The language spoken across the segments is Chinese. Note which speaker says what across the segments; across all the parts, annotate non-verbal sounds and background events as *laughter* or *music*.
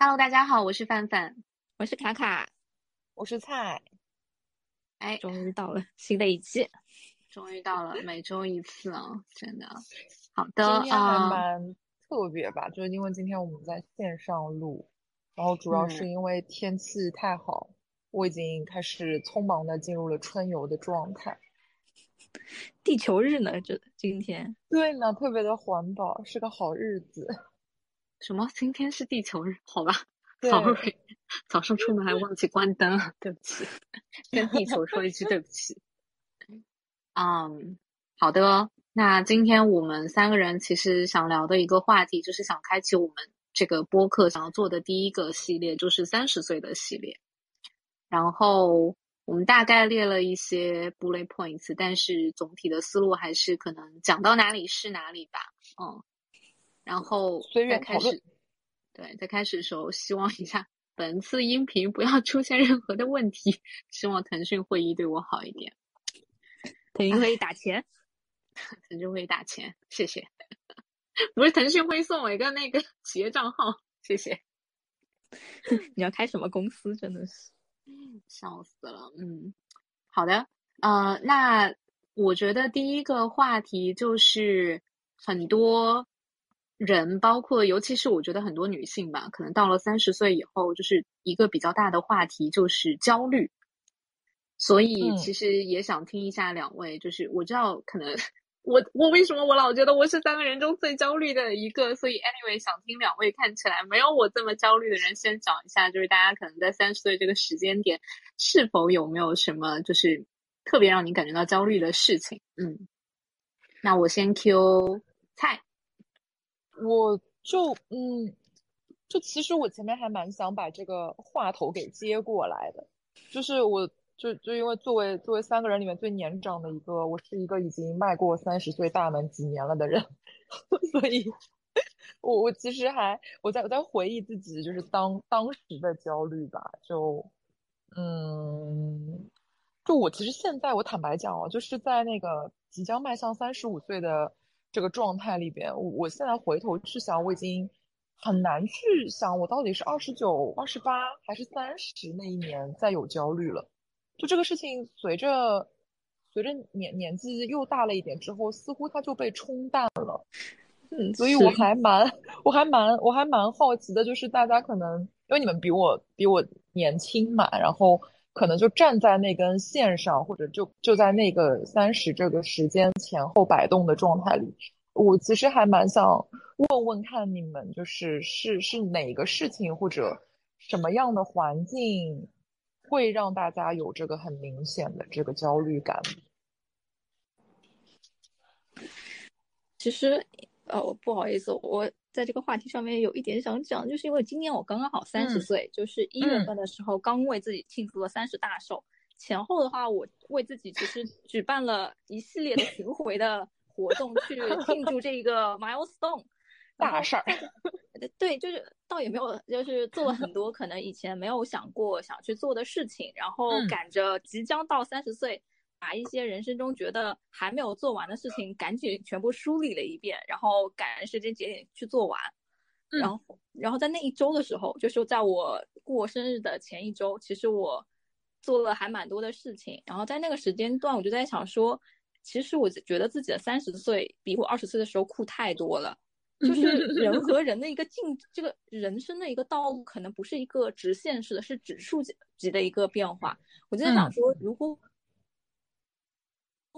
Speaker 1: Hello，大家好，我是范范，
Speaker 2: 我是卡卡，
Speaker 3: 我是菜。
Speaker 1: 哎，
Speaker 2: 终于到了新的一期，
Speaker 1: 终于到了每周一次啊，真的。好的，
Speaker 3: 今天还蛮特别吧，就是因为今天我们在线上录，然后主要是因为天气太好，我已经开始匆忙的进入了春游的状态。
Speaker 2: 地球日呢？这今天
Speaker 3: 对呢，特别的环保，是个好日子。
Speaker 1: 什么？今天是地球日？好吧，sorry，*laughs* 早上出门还忘记关灯了，对不起，跟地球说一句对不起。嗯，好的。那今天我们三个人其实想聊的一个话题，就是想开启我们这个播客想要做的第一个系列，就是三十岁的系列。然后我们大概列了一些 bullet points，但是总体的思路还是可能讲到哪里是哪里吧。嗯。然后在开始，对，在开始的时候，希望一下本次音频不要出现任何的问题。希望腾讯会议对我好一点。*laughs*
Speaker 2: 腾讯会议打钱，
Speaker 1: 腾讯会议打钱，谢谢。*laughs* 不是腾讯会送我一个那个企业账号，谢谢。
Speaker 2: 你要开什么公司？真的是 *laughs*
Speaker 1: 笑死了。嗯，好的。呃，那我觉得第一个话题就是很多。人包括，尤其是我觉得很多女性吧，可能到了三十岁以后，就是一个比较大的话题，就是焦虑。所以其实也想听一下两位，就是我知道可能我我为什么我老觉得我是三个人中最焦虑的一个，所以 anyway 想听两位看起来没有我这么焦虑的人先讲一下，就是大家可能在三十岁这个时间点，是否有没有什么就是特别让你感觉到焦虑的事情？嗯，那我先 Q 菜。
Speaker 3: 我就嗯，就其实我前面还蛮想把这个话头给接过来的，就是我就就因为作为作为三个人里面最年长的一个，我是一个已经迈过三十岁大门几年了的人，*laughs* 所以，我我其实还我在我在回忆自己就是当当时的焦虑吧，就嗯，就我其实现在我坦白讲哦，就是在那个即将迈向三十五岁的。这个状态里边，我我现在回头去想，我已经很难去想我到底是二十九、二十八还是三十那一年再有焦虑了。就这个事情，随着随着年年纪又大了一点之后，似乎它就被冲淡了。嗯，所以我还蛮我还蛮我还蛮好奇的，就是大家可能因为你们比我比我年轻嘛，然后。可能就站在那根线上，或者就就在那个三十这个时间前后摆动的状态里，我其实还蛮想问问看你们，就是是是哪个事情或者什么样的环境会让大家有这个很明显的这个焦虑感？
Speaker 2: 其实，呃，不好意思，我。在这个话题上面有一点想讲，就是因为今年我刚刚好三十岁，就是一月份的时候刚为自己庆祝了三十大寿。前后的话，我为自己其实举办了一系列的巡回的活动去庆祝这个 milestone *laughs*
Speaker 3: 大事儿。*laughs*
Speaker 2: 对，就是倒也没有，就是做了很多可能以前没有想过想去做的事情，然后赶着即将到三十岁。把一些人生中觉得还没有做完的事情，赶紧全部梳理了一遍，然后赶时间节点去做完。然后，然后在那一周的时候，就是在我过生日的前一周，其实我做了还蛮多的事情。然后在那个时间段，我就在想说，其实我觉得自己的三十岁比我二十岁的时候酷太多了。*laughs* 就是人和人的一个进，这个人生的一个道路，可能不是一个直线式的，是指数级级的一个变化。我就在想说，如果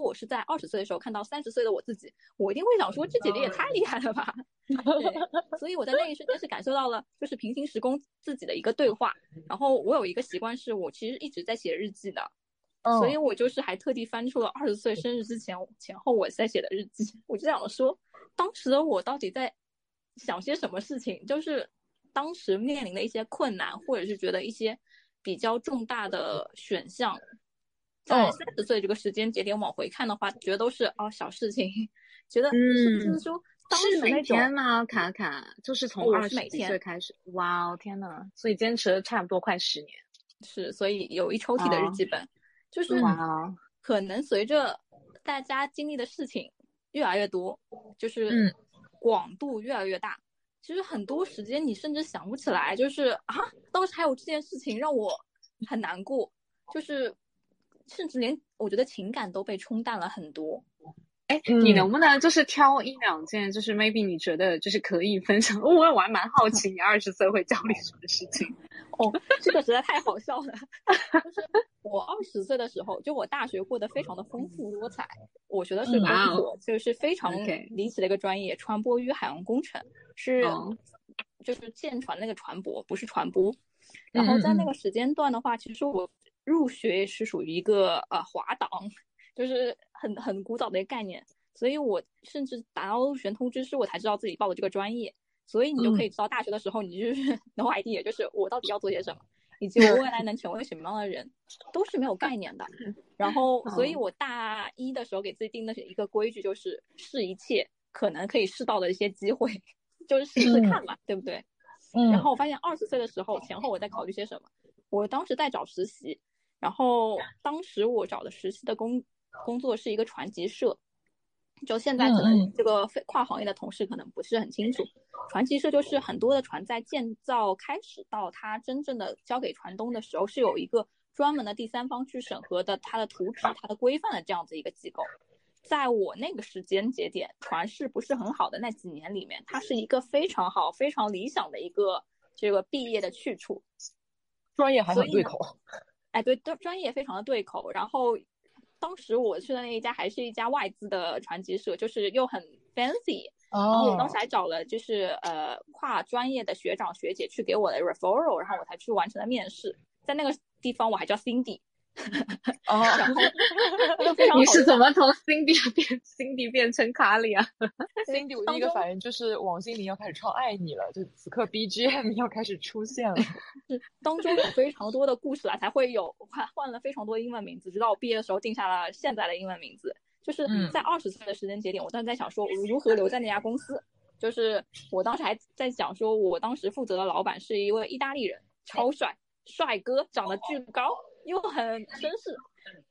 Speaker 2: 我是在二十岁的时候看到三十岁的我自己，我一定会想说这姐姐也太厉害了吧。*laughs* 所以我在那一瞬间是感受到了，就是平行时空自己的一个对话。然后我有一个习惯，是我其实一直在写日记的，所以我就是还特地翻出了二十岁生日之前前后我在写的日记。我就想说，当时的我到底在想些什么事情？就是当时面临的一些困难，或者是觉得一些比较重大的选项。在三十岁这个时间节点往回看的话，觉得都是哦小事情，觉得嗯，就是说
Speaker 1: 是每天吗？卡卡就是从二十几岁开始，哇哦天呐，所以坚持了差不多快十年，
Speaker 2: 是，所以有一抽屉的日记本，就是可能随着大家经历的事情越来越多，就是广度越来越大，其实很多时间你甚至想不起来，就是啊，当时还有这件事情让我很难过，就是甚至连我觉得情感都被冲淡了很多。
Speaker 1: 哎，你能不能就是挑一两件，就是 maybe 你觉得就是可以分享？我 *laughs* 我还蛮好奇，你二十岁会焦虑什么事情？*laughs*
Speaker 2: 哦，这个实在太好笑了。*laughs* 就是我二十岁的时候，就我大学过得非常的丰富多彩。我学的是工科，就是非常离奇的一个专业——传播与海洋工程，是就是舰船那个船舶，不是传播。然后在那个时间段的话，其实我入学是属于一个呃滑档。就是很很古早的一个概念，所以我甚至拿到入学通知书，我才知道自己报的这个专业。所以你就可以知道，大学的时候你就是 *laughs* no idea，就是我到底要做些什么，以及我未来能成为什么样的人，都是没有概念的。*laughs* 然后，所以我大一的时候给自己定的一个规矩，就是试一切可能可以试到的一些机会，*laughs* 就是试试看嘛，对不对？嗯。然后我发现二十岁的时候前后我在考虑些什么，我当时在找实习，然后当时我找的实习的工。工作是一个船级社，就现在可能这个非跨行业的同事可能不是很清楚，船级社就是很多的船在建造开始到它真正的交给船东的时候，是有一个专门的第三方去审核的它的图纸、它的规范的这样子一个机构。在我那个时间节点，船市不是很好的那几年里面，它是一个非常好、非常理想的一个这个毕业的去处，
Speaker 3: 专业还很对口。
Speaker 2: 哎，对，专专业非常的对口，然后。当时我去的那一家还是一家外资的传奇社，就是又很 fancy，然后我当时还找了就是呃跨专业的学长学姐去给我的 referral，然后我才去完成了面试。在那个地方我还叫 Cindy。*laughs*
Speaker 1: 哦，*laughs* 你是怎么从 Cindy 变 Cindy 变成卡里啊
Speaker 3: ？Cindy，我第一个反应就是王心凌要开始唱《爱你》了，就此刻 BGM 要开始出现了。*laughs*
Speaker 2: 是当中有非常多的故事啊，才会有换换了非常多英文名字，直到我毕业的时候定下了现在的英文名字。就是在二十岁的时间节点，我当时在想说如何留在那家公司。就是我当时还在想说，我当时负责的老板是一位意大利人，超帅帅哥，长得巨高。又很绅士，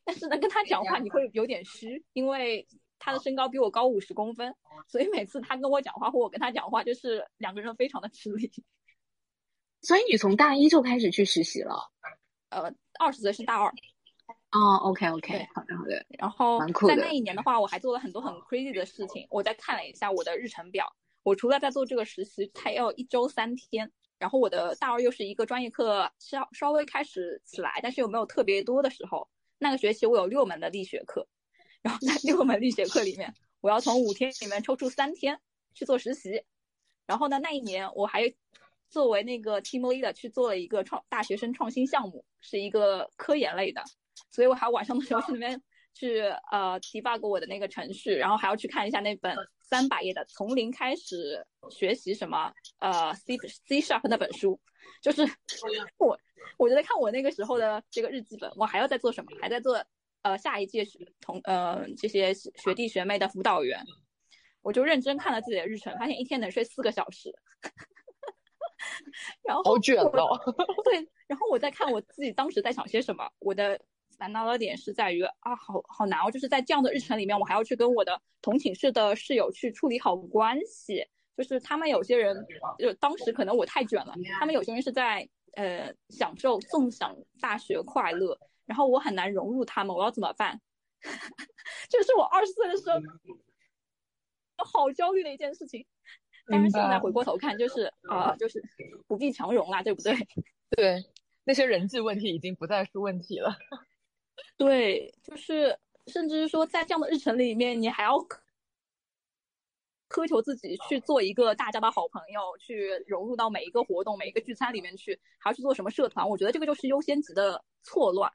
Speaker 2: 但是呢，跟他讲话你会有点虚，因为他的身高比我高五十公分，所以每次他跟我讲话或我跟他讲话，就是两个人非常的吃力。*laughs*
Speaker 1: 所以你从大一就开始去实习了？
Speaker 2: 呃，二十岁是大二。
Speaker 1: 哦，OK OK，好的好的。
Speaker 2: 然后在那一年的话，我还做了很多很 crazy 的事情。我再看了一下我的日程表，我除了在做这个实习，还要一周三天。然后我的大二又是一个专业课稍稍微开始起来，但是又没有特别多的时候。那个学期我有六门的力学课，然后在六门力学课里面，我要从五天里面抽出三天去做实习。然后呢，那一年我还作为那个 team leader 去做了一个创大学生创新项目，是一个科研类的，所以我还晚上的时候去那边去呃 debug 我的那个程序，然后还要去看一下那本。三百页的从零开始学习什么？呃，C C sharp 那本书，就是我我觉得看我那个时候的这个日记本，我还要在做什么？还在做呃下一届学同呃这些学弟学妹的辅导员，我就认真看了自己的日程，发现一天能睡四个小时，*laughs* 然后
Speaker 3: 好卷哦。
Speaker 2: 对，然后我在看我自己当时在想些什么，我的。烦恼的点是在于啊，好好难哦！就是在这样的日程里面，我还要去跟我的同寝室的室友去处理好关系。就是他们有些人，就当时可能我太卷了，他们有些人是在呃享受纵享大学快乐，然后我很难融入他们，我要怎么办？*laughs* 就是我二十岁的时候，好焦虑的一件事情。但是现在回过头看，就是啊，就是不必强融啦，对不对？*laughs*
Speaker 3: 对，那些人际问题已经不再是问题了。
Speaker 2: 对，就是甚至是说，在这样的日程里面，你还要苛求自己去做一个大家的好朋友，去融入到每一个活动、每一个聚餐里面去，还要去做什么社团？我觉得这个就是优先级的错乱，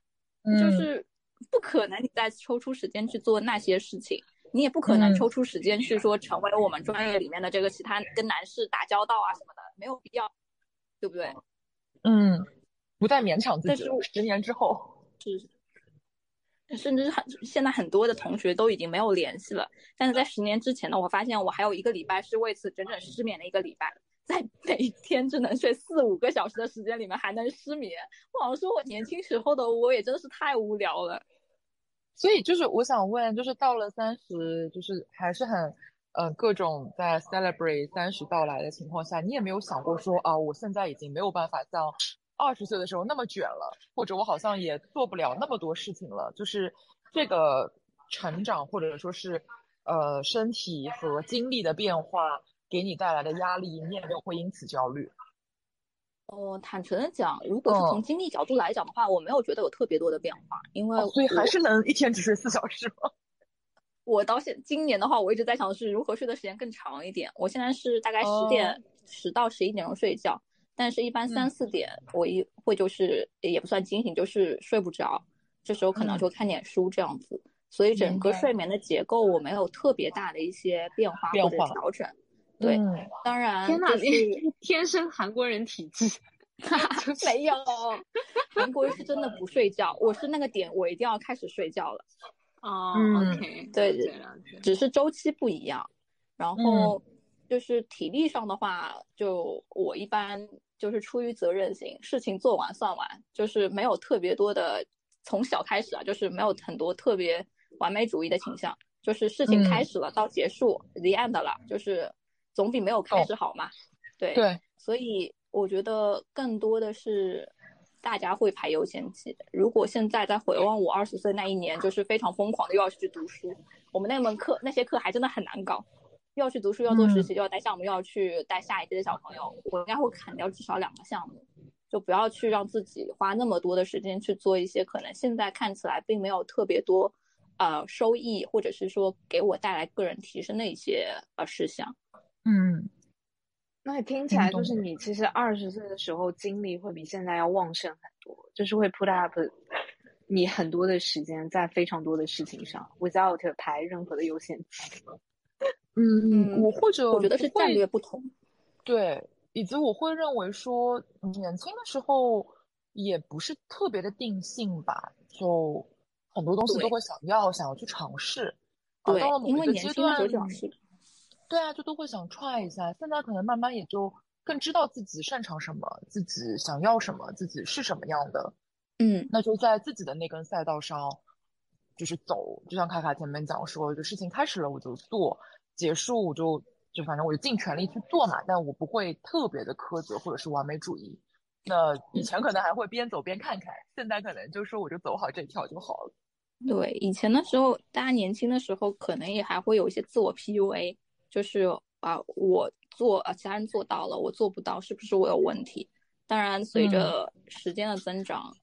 Speaker 2: 就是不可能你再抽出时间去做那些事情，你也不可能抽出时间去说成为我们专业里面的这个其他跟男士打交道啊什么的，没有必要，对不对？
Speaker 3: 嗯，不再勉强自己。但是十年之后
Speaker 2: 是。甚至很现在很多的同学都已经没有联系了，但是在十年之前呢，我发现我还有一个礼拜是为此整整失眠的一个礼拜，在每天只能睡四五个小时的时间里面还能失眠。我好像说，我年轻时候的我也真的是太无聊了。
Speaker 3: 所以就是我想问，就是到了三十，就是还是很嗯，各种在 celebrate 三十到来的情况下，你也没有想过说啊，我现在已经没有办法像二十岁的时候那么卷了，或者我好像也做不了那么多事情了。就是这个成长或者说是呃身体和精力的变化给你带来的压力，你也没有会因此焦虑。
Speaker 2: 哦，坦诚的讲，如果是从精力角度来讲的话，我没有觉得有特别多的变化，因为
Speaker 3: 所以还是能一天只睡四小时吗？*laughs*
Speaker 2: 我到现今年的话，我一直在想的是如何睡的时间更长一点。我现在是大概十点十到十一点钟睡觉，但是一般三四点我一会就是也不算惊醒，就是睡不着，这时候可能就看点书这样子。所以整个睡眠的结构我没有特别大的一些变化或者调整。对，当然，
Speaker 1: 天哪，天生韩国人体质，*laughs*
Speaker 2: 没有，韩国人是真的不睡觉，我是那个点我一定要开始睡觉了。
Speaker 1: 哦，OK，
Speaker 2: 对，只是周期不一样。然后就是体力上的话，就我一般就是出于责任心，事情做完算完，就是没有特别多的从小开始啊，就是没有很多特别完美主义的倾向，就是事情开始了到结束 the end 了，就是总比没有开始好嘛。对
Speaker 3: 对，
Speaker 2: 所以我觉得更多的是。大家会排优先级。如果现在在回望我二十岁那一年，就是非常疯狂的又要去读书，我们那门课那些课还真的很难搞，又要去读书，要做实习，又要带项目，又要去带下一届的小朋友，我应该会砍掉至少两个项目，就不要去让自己花那么多的时间去做一些可能现在看起来并没有特别多，呃，收益或者是说给我带来个人提升的一些呃事项。
Speaker 3: 嗯。
Speaker 1: 那听起来就是你其实二十岁的时候精力会比现在要旺盛很多，就是会 put up 你很多的时间在非常多的事情上，without 排任何的优先级。
Speaker 3: 嗯，我或者
Speaker 2: 我觉得是战略不同。
Speaker 3: 对，以及我会认为说，年轻的时候也不是特别的定性吧，就很多东西都会想要想要去尝试。
Speaker 2: 对，
Speaker 3: 到了某一个阶段。对啊，就都会想 try 一下。现在可能慢慢也就更知道自己擅长什么，自己想要什么，自己是什么样的。
Speaker 2: 嗯，
Speaker 3: 那就在自己的那根赛道上，就是走。就像卡卡前面讲说，就事情开始了我就做，结束我就就反正我就尽全力去做嘛。但我不会特别的苛责或者是完美主义。那以前可能还会边走边看看，现在可能就说我就走好这条就好了。
Speaker 2: 对，以前的时候，大家年轻的时候可能也还会有一些自我 PUA。就是啊，我做啊，其他人做到了，我做不到，是不是我有问题？当然，随着时间的增长，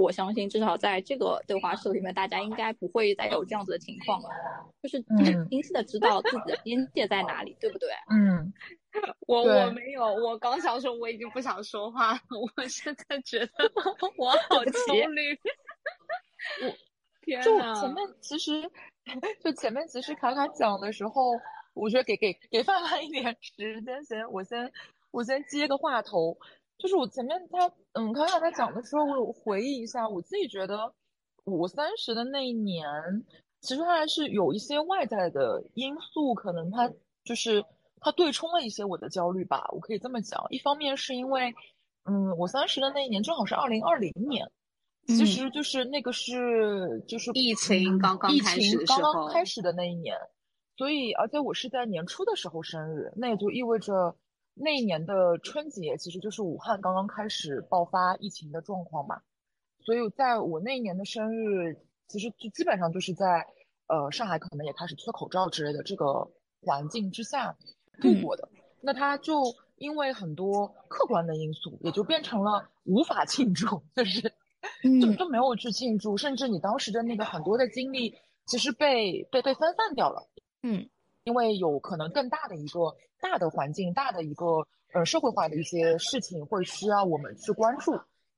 Speaker 2: 我相信至少在这个对话室里面，大家应该不会再有这样子的情况了。就是清晰的知道自己的边界在哪里，对不对？*laughs*
Speaker 3: 嗯，
Speaker 1: 我我没有，我刚想说我已经不想说话了，我现在觉得 *laughs* 我好焦虑。
Speaker 3: 我 *laughs* 天就前面其实就前面其实卡卡讲的时候。我觉得给给给范范一点时间，先我先我先接个话头。就是我前面他嗯，刚才他讲的时候，我有回忆一下，我自己觉得我三十的那一年，其实它还是有一些外在的因素，可能它就是它对冲了一些我的焦虑吧，我可以这么讲。一方面是因为嗯，我三十的那一年正好是二零二零年，其实就是那个是就是
Speaker 1: 疫情刚刚
Speaker 3: 疫情刚刚开始的那一年。所以，而且我是在年初的时候生日，那也就意味着那一年的春节其实就是武汉刚刚开始爆发疫情的状况嘛。所以，在我那一年的生日，其实就基本上就是在呃上海可能也开始缺口罩之类的这个环境之下度过的。那他就因为很多客观的因素，也就变成了无法庆祝，就是就就没有去庆祝，甚至你当时的那个很多的精力其实被被被分散掉了。
Speaker 2: 嗯，
Speaker 3: 因为有可能更大的一个大的环境，大的一个呃社会化的一些事情会需要我们去关注，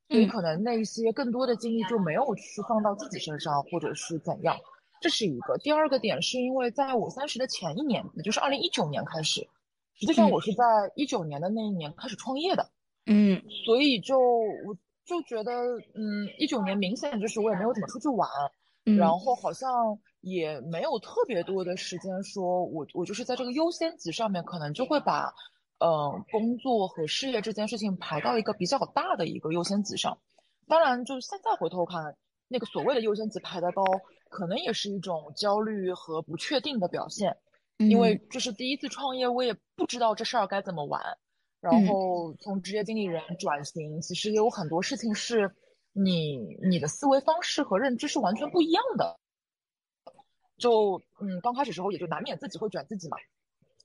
Speaker 3: 所以可能那些更多的精力就没有去放到自己身上，或者是怎样，这是一个。第二个点是因为在我三十的前一年，也就是二零一九年开始，实际上我是在一九年的那一年开始创业的，
Speaker 2: 嗯，
Speaker 3: 所以就我就觉得，嗯，一九年明显就是我也没有怎么出去玩，然后好像。也没有特别多的时间，说我我就是在这个优先级上面，可能就会把，呃，工作和事业这件事情排到一个比较大的一个优先级上。当然，就是现在回头看，那个所谓的优先级排得高，可能也是一种焦虑和不确定的表现。因为这是第一次创业，我也不知道这事儿该怎么玩。然后从职业经理人转型，其实也有很多事情是你你的思维方式和认知是完全不一样的。就嗯，刚开始时候也就难免自己会卷自己嘛。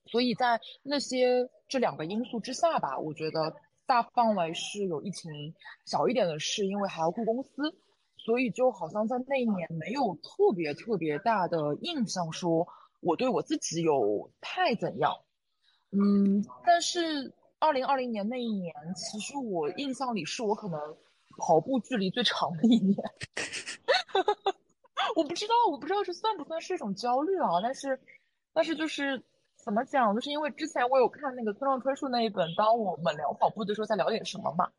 Speaker 3: 所以在那些这两个因素之下吧，我觉得大范围是有疫情，小一点的是因为还要顾公司，所以就好像在那一年没有特别特别大的印象，说我对我自己有太怎样。嗯，但是。二零二零年那一年，其实我印象里是我可能跑步距离最长的一年。*laughs* 我不知道，我不知道这算不算是一种焦虑啊？但是，但是就是怎么讲？就是因为之前我有看那个村上春树那一本《当我们聊跑步的时候，在聊点什么嘛。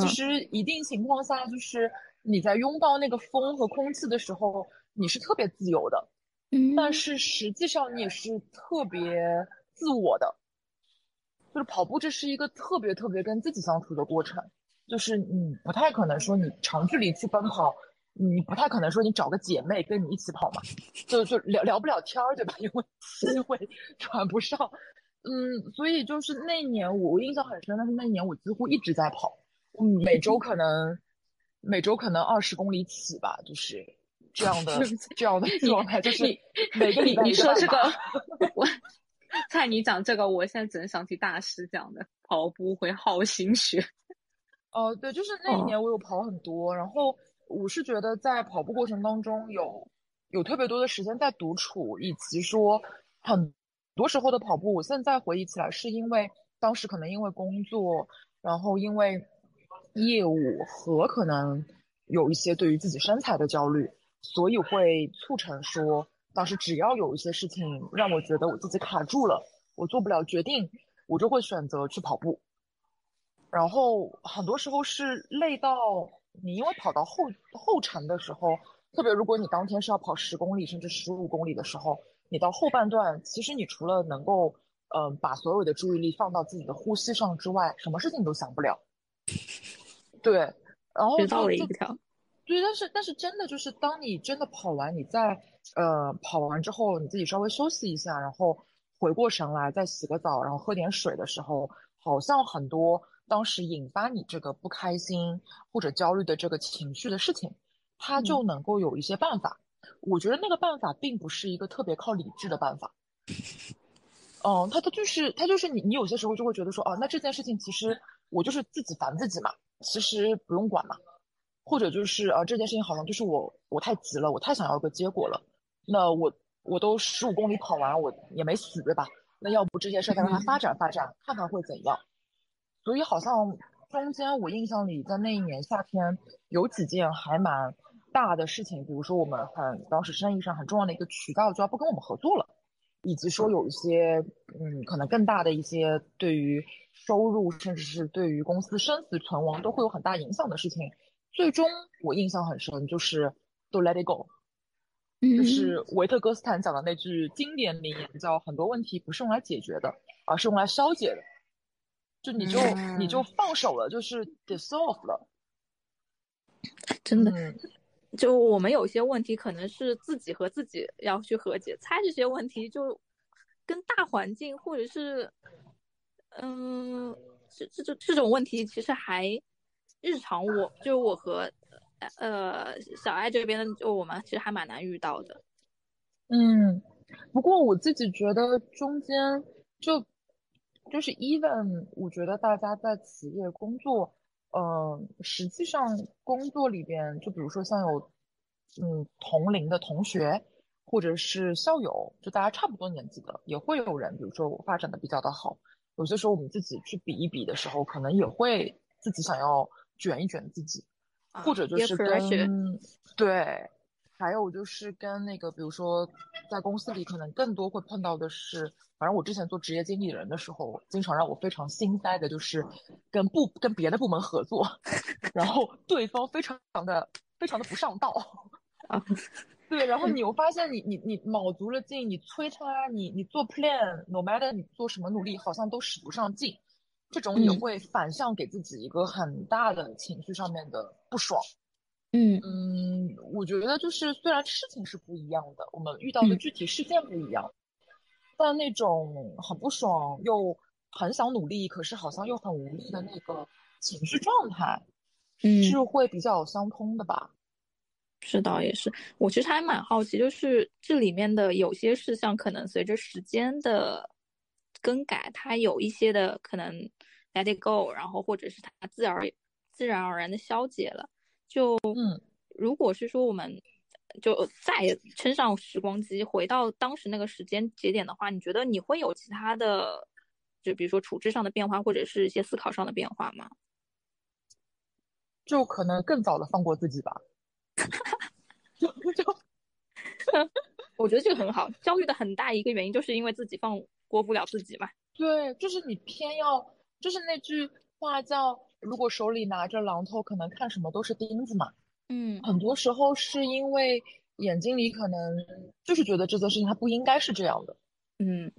Speaker 3: 其实一定情况下，就是你在拥抱那个风和空气的时候，你是特别自由的。
Speaker 2: 嗯。
Speaker 3: 但是实际上你也是特别自我的。就是跑步，这是一个特别特别跟自己相处的过程。就是你不太可能说你长距离去奔跑，你不太可能说你找个姐妹跟你一起跑嘛，就就聊聊不了天儿，对吧？*laughs* 因为机会传不上。嗯，所以就是那年我印象很深，但是那年我几乎一直在跑，每周可能每周可能二十公里起吧，就是这样的 *laughs* 这样的状态，就是每个礼拜
Speaker 1: 你说这个我。*laughs* 看你讲这个，我现在只能想起大师讲的跑步会耗心血。
Speaker 3: 哦，对，就是那一年我有跑很多，然后我是觉得在跑步过程当中有有特别多的时间在独处，以及说很多时候的跑步，我现在回忆起来是因为当时可能因为工作，然后因为业务和可能有一些对于自己身材的焦虑，所以会促成说。当时只要有一些事情让我觉得我自己卡住了，我做不了决定，我就会选择去跑步。然后很多时候是累到你，因为跑到后后程的时候，特别如果你当天是要跑十公里甚至十五公里的时候，你到后半段，其实你除了能够嗯把所有的注意力放到自己的呼吸上之外，什么事情都想不了。对，然后
Speaker 2: 就了一条。
Speaker 3: 对，但是但是真的就是当你真的跑完，你在。呃，跑完之后你自己稍微休息一下，然后回过神来再洗个澡，然后喝点水的时候，好像很多当时引发你这个不开心或者焦虑的这个情绪的事情，他就能够有一些办法。我觉得那个办法并不是一个特别靠理智的办法。*laughs* 嗯，他他就是他就是你你有些时候就会觉得说，哦，那这件事情其实我就是自己烦自己嘛，其实不用管嘛，或者就是啊这件事情好像就是我我太急了，我太想要个结果了。那我我都十五公里跑完，我也没死，对吧？那要不这件事再让它发展发展，看看会怎样？所以好像中间我印象里，在那一年夏天有几件还蛮大的事情，比如说我们很当时生意上很重要的一个渠道就要不跟我们合作了，以及说有一些嗯可能更大的一些对于收入甚至是对于公司生死存亡都会有很大影响的事情，最终我印象很深，就是都 let it go。*laughs* 就是维特哥斯坦讲的那句经典名言，叫“很多问题不是用来解决的，而是用来消解的”。就你就你就放手了，就是 dissolve 了。
Speaker 2: 真的，就我们有些问题可能是自己和自己要去和解，猜这些问题就跟大环境或者是嗯，这这这这种问题其实还日常，我就我和。呃，小爱这边的就我们其实还蛮难遇到的。
Speaker 3: 嗯，不过我自己觉得中间就就是 even，我觉得大家在企业工作，嗯，实际上工作里边，就比如说像有嗯同龄的同学或者是校友，就大家差不多年纪的，也会有人，比如说我发展的比较的好，有些时候我们自己去比一比的时候，可能也会自己想要卷一卷自己。或者就是跟对，还有就是跟那个，比如说在公司里，可能更多会碰到的是，反正我之前做职业经理人的时候，经常让我非常心塞的就是跟部跟别的部门合作，*laughs* 然后对方非常的非常的不上道 *laughs*
Speaker 2: 啊，
Speaker 3: 对，然后你我发现你你你卯足了劲，你催他，你你做 plan，no matter 你做什么努力，好像都使不上劲。这种也会反向给自己一个很大的情绪上面的不爽。
Speaker 2: 嗯
Speaker 3: 嗯嗯，我觉得就是虽然事情是不一样的，我们遇到的具体事件不一样，但那种很不爽又很想努力，可是好像又很无力的那个情绪状态，
Speaker 2: 嗯，
Speaker 3: 是会比较相通的吧？
Speaker 2: 是倒也是，我其实还蛮好奇，就是这里面的有些事项，可能随着时间的更改，它有一些的可能 let it go，然后或者是它自然自然而然的消解了。就
Speaker 3: 嗯，
Speaker 2: 如果是说我们就再撑上时光机，回到当时那个时间节点的话，你觉得你会有其他的，就比如说处置上的变化，或者是一些思考上的变化吗？
Speaker 3: 就可能更早的放过自己吧。就 *laughs* 就，*laughs* *laughs*
Speaker 2: 我觉得这个很好。焦虑的很大一个原因，就是因为自己放过不了自己嘛。
Speaker 3: 对，就是你偏要，就是那句话叫“如果手里拿着榔头，可能看什么都是钉子”嘛。
Speaker 2: 嗯，
Speaker 3: 很多时候是因为眼睛里可能就是觉得这件事情它不应该是这样的。
Speaker 2: 嗯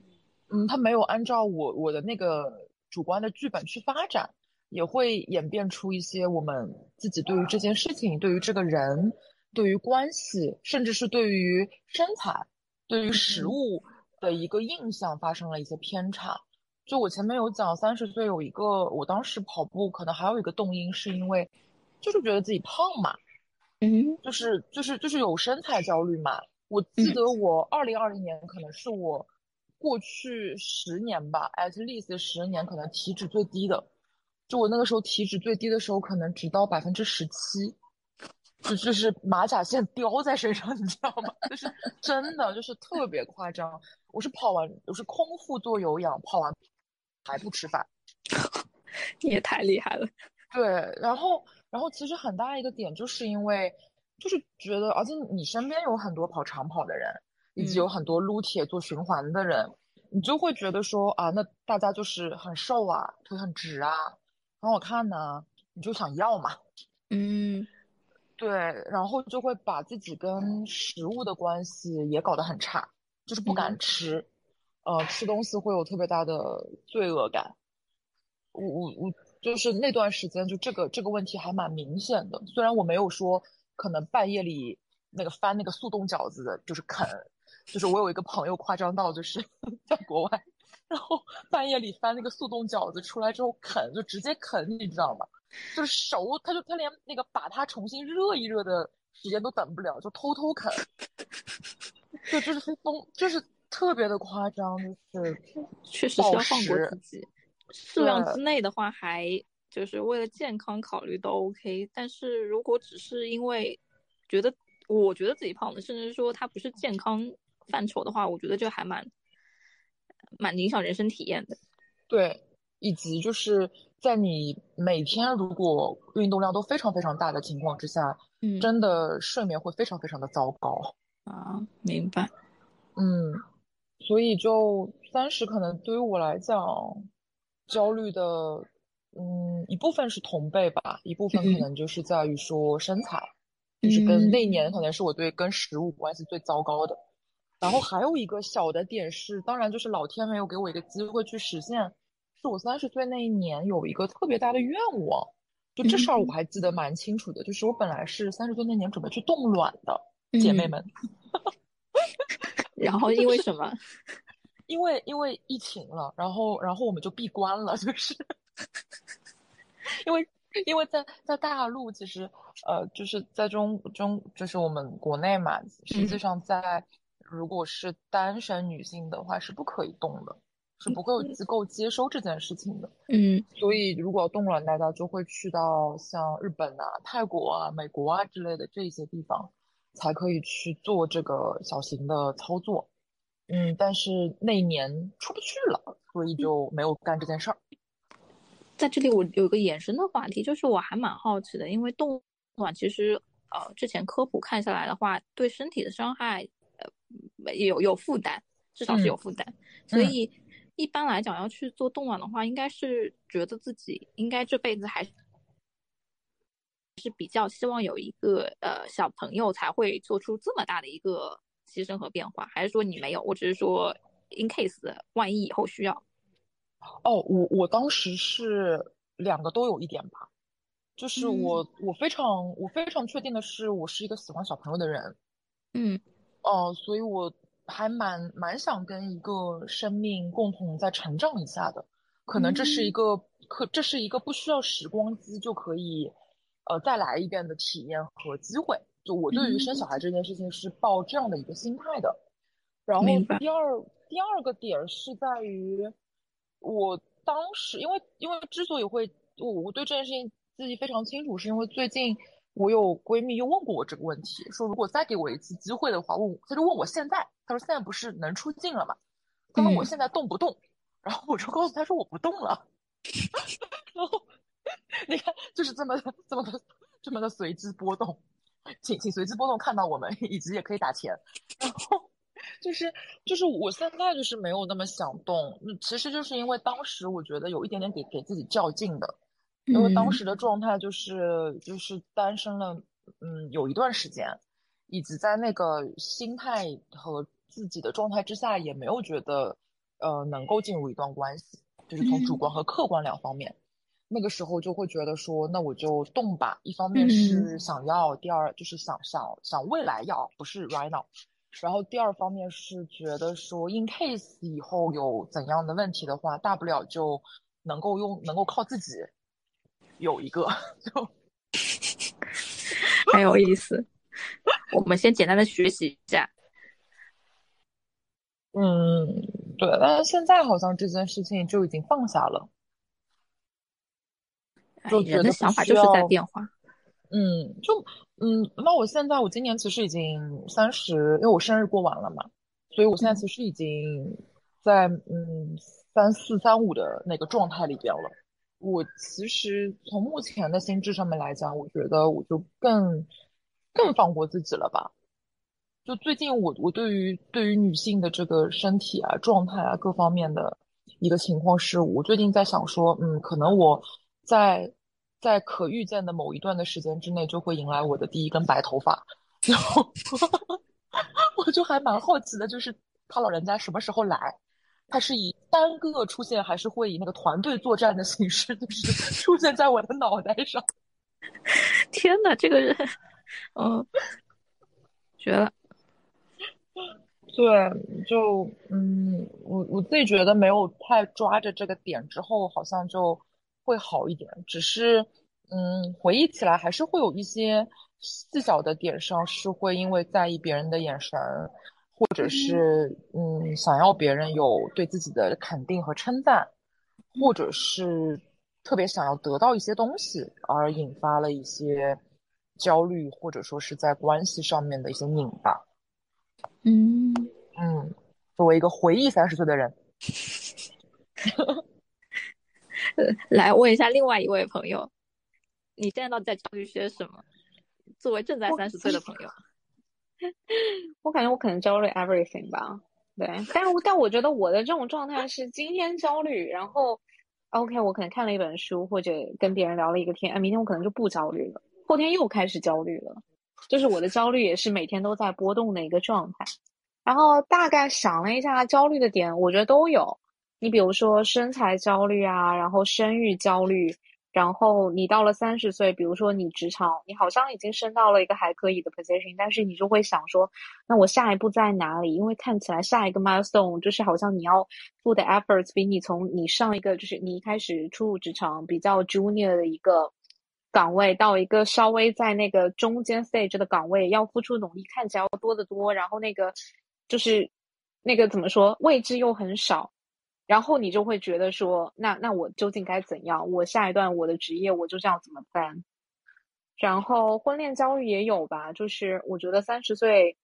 Speaker 3: 嗯，他没有按照我我的那个主观的剧本去发展，也会演变出一些我们自己对于这件事情、对于这个人。对于关系，甚至是对于身材、对于食物的一个印象发生了一些偏差。就我前面有讲，三十岁有一个，我当时跑步可能还有一个动因，是因为就是觉得自己胖嘛，
Speaker 2: 嗯，
Speaker 3: 就是就是就是有身材焦虑嘛。我记得我二零二零年可能是我过去十年吧，at least 十年可能体脂最低的。就我那个时候体脂最低的时候，可能只到百分之十七。就就是马甲线雕在身上，你知道吗？就是真的，就是特别夸张。我是跑完，我是空腹做有氧，跑完还不吃饭，*laughs*
Speaker 2: 你也太厉害了。
Speaker 3: 对，然后，然后其实很大一个点就是因为，就是觉得，而且你身边有很多跑长跑的人，以及有很多撸铁做循环的人，你就会觉得说啊，那大家就是很瘦啊，腿很直啊，很好看呢，你就想要嘛，
Speaker 2: 嗯。
Speaker 3: 对，然后就会把自己跟食物的关系也搞得很差，就是不敢吃，呃，吃东西会有特别大的罪恶感。我我我就是那段时间就这个这个问题还蛮明显的，虽然我没有说可能半夜里那个翻那个速冻饺子的，就是啃，就是我有一个朋友夸张到就是 *laughs* 在国外，然后半夜里翻那个速冻饺子出来之后啃，就直接啃，你知道吗？就是熟，他就他连那个把它重新热一热的时间都等不了，就偷偷啃，*laughs* 就就是很疯就是特别的夸张，就是
Speaker 2: 确实是要放过自己，数量之内的话还就是为了健康考虑都 OK，但是如果只是因为觉得我觉得自己胖了，甚至说它不是健康范畴的话，我觉得这还蛮蛮影响人生体验的。
Speaker 3: 对，以及就是。在你每天如果运动量都非常非常大的情况之下，
Speaker 2: 嗯，
Speaker 3: 真的睡眠会非常非常的糟糕
Speaker 2: 啊，明白，
Speaker 3: 嗯，所以就三十可能对于我来讲，焦虑的，嗯，一部分是同辈吧，一部分可能就是在于说身材，就是跟那年可能是我对跟食物关系最糟糕的，然后还有一个小的点是，当然就是老天没有给我一个机会去实现。是我三十岁那一年有一个特别大的愿望，就这事儿我还记得蛮清楚的。就是我本来是三十岁那年准备去冻卵的，姐妹们。
Speaker 2: 然后因为什么？*laughs*
Speaker 3: 因为因为疫情了，然后然后我们就闭关了，就是 *laughs* 因为因为在在大陆，其实呃就是在中中就是我们国内嘛，实际上在如果是单身女性的话是不可以动的。是不会有机构接收这件事情的，
Speaker 2: 嗯，
Speaker 3: 所以如果要冻卵，大家就会去到像日本啊、泰国啊、美国啊之类的这些地方，才可以去做这个小型的操作，嗯，但是那一年出不去了，所以就没有干这件事儿。
Speaker 2: 在这里，我有个衍生的话题，就是我还蛮好奇的，因为冻卵其实呃之前科普看下来的话，对身体的伤害呃有有负担，至少是有负担，所以。一般来讲，要去做冻卵的话，应该是觉得自己应该这辈子还是比较希望有一个呃小朋友才会做出这么大的一个牺牲和变化，还是说你没有？我只是说 in case 万一以后需要。
Speaker 3: 哦，我我当时是两个都有一点吧，就是我我非常我非常确定的是，我是一个喜欢小朋友的人。
Speaker 2: 嗯，
Speaker 3: 哦，所以我。还蛮蛮想跟一个生命共同再成长一下的。可能这是一个可这是一个不需要时光机就可以呃再来一遍的体验和机会。就我对于生小孩这件事情是抱这样的一个心态的。然后第二第二个点是在于我当时因为因为之所以会我我对这件事情自己非常清楚，是因为最近。我有闺蜜又问过我这个问题，说如果再给我一次机会的话，问她就问我现在，她说现在不是能出镜了吗？她问我现在动不动，然后我就告诉她说我不动了。*laughs* 然后 *laughs* 你看就是这么这么的这么的随机波动，请请随机波动看到我们，以及也可以打钱。然后就是就是我现在就是没有那么想动，其实就是因为当时我觉得有一点点给给自己较劲的。因为当时的状态就是就是单身了，嗯，有一段时间，以及在那个心态和自己的状态之下，也没有觉得，呃，能够进入一段关系，就是从主观和客观两方面，那个时候就会觉得说，那我就动吧。一方面是想要，第二就是想想想未来要，不是 right now。然后第二方面是觉得说，in case 以后有怎样的问题的话，大不了就能够用，能够靠自己。有一个就 *laughs*
Speaker 2: 很有意思，我们先简单的学习一下。
Speaker 3: 嗯，对，但是现在好像这件事情就已经放下了，就
Speaker 2: 人的想法就是在变化。
Speaker 3: 嗯，就嗯，那我现在我今年其实已经三十，因为我生日过完了嘛，所以我现在其实已经在嗯三四三五的那个状态里边了。我其实从目前的心智上面来讲，我觉得我就更更放过自己了吧。就最近我我对于对于女性的这个身体啊、状态啊各方面的一个情况是，我最近在想说，嗯，可能我在在可预见的某一段的时间之内就会迎来我的第一根白头发，*laughs* 然后 *laughs* 我就还蛮好奇的，就是他老人家什么时候来。他是以单个出现，还是会以那个团队作战的形式，就是出现在我的脑袋上？*laughs*
Speaker 2: 天呐，这个人，嗯，绝了。
Speaker 3: 对，就嗯，我我自己觉得没有太抓着这个点之后，好像就会好一点。只是嗯，回忆起来还是会有一些细小的点上是会因为在意别人的眼神。或者是嗯，想要别人有对自己的肯定和称赞，或者是特别想要得到一些东西，而引发了一些焦虑，或者说是在关系上面的一些拧巴。
Speaker 2: 嗯
Speaker 3: 嗯，作为一个回忆三十岁的人，*laughs* *laughs*
Speaker 2: 来问一下另外一位朋友，你现在到底在焦虑些什么？作为正在三十岁的朋友。*laughs*
Speaker 1: 我感觉我可能焦虑 everything 吧，对，但是但我觉得我的这种状态是今天焦虑，然后 OK 我可能看了一本书或者跟别人聊了一个天，哎，明天我可能就不焦虑了，后天又开始焦虑了，就是我的焦虑也是每天都在波动的一个状态。然后大概想了一下焦虑的点，我觉得都有，你比如说身材焦虑啊，然后生育焦虑。然后你到了三十岁，比如说你职场，你好像已经升到了一个还可以的 position，但是你就会想说，那我下一步在哪里？因为看起来下一个 milestone 就是好像你要付的 efforts 比你从你上一个就是你一开始初入职场比较 junior 的一个岗位到一个稍微在那个中间 stage 的岗位要付出努力看起来要多得多，然后那个就是那个怎么说，位置又很少。然后你就会觉得说，那那我究竟该怎样？我下一段我的职业我就这样怎么办？然后婚恋焦虑也有吧，就是我觉得三十岁，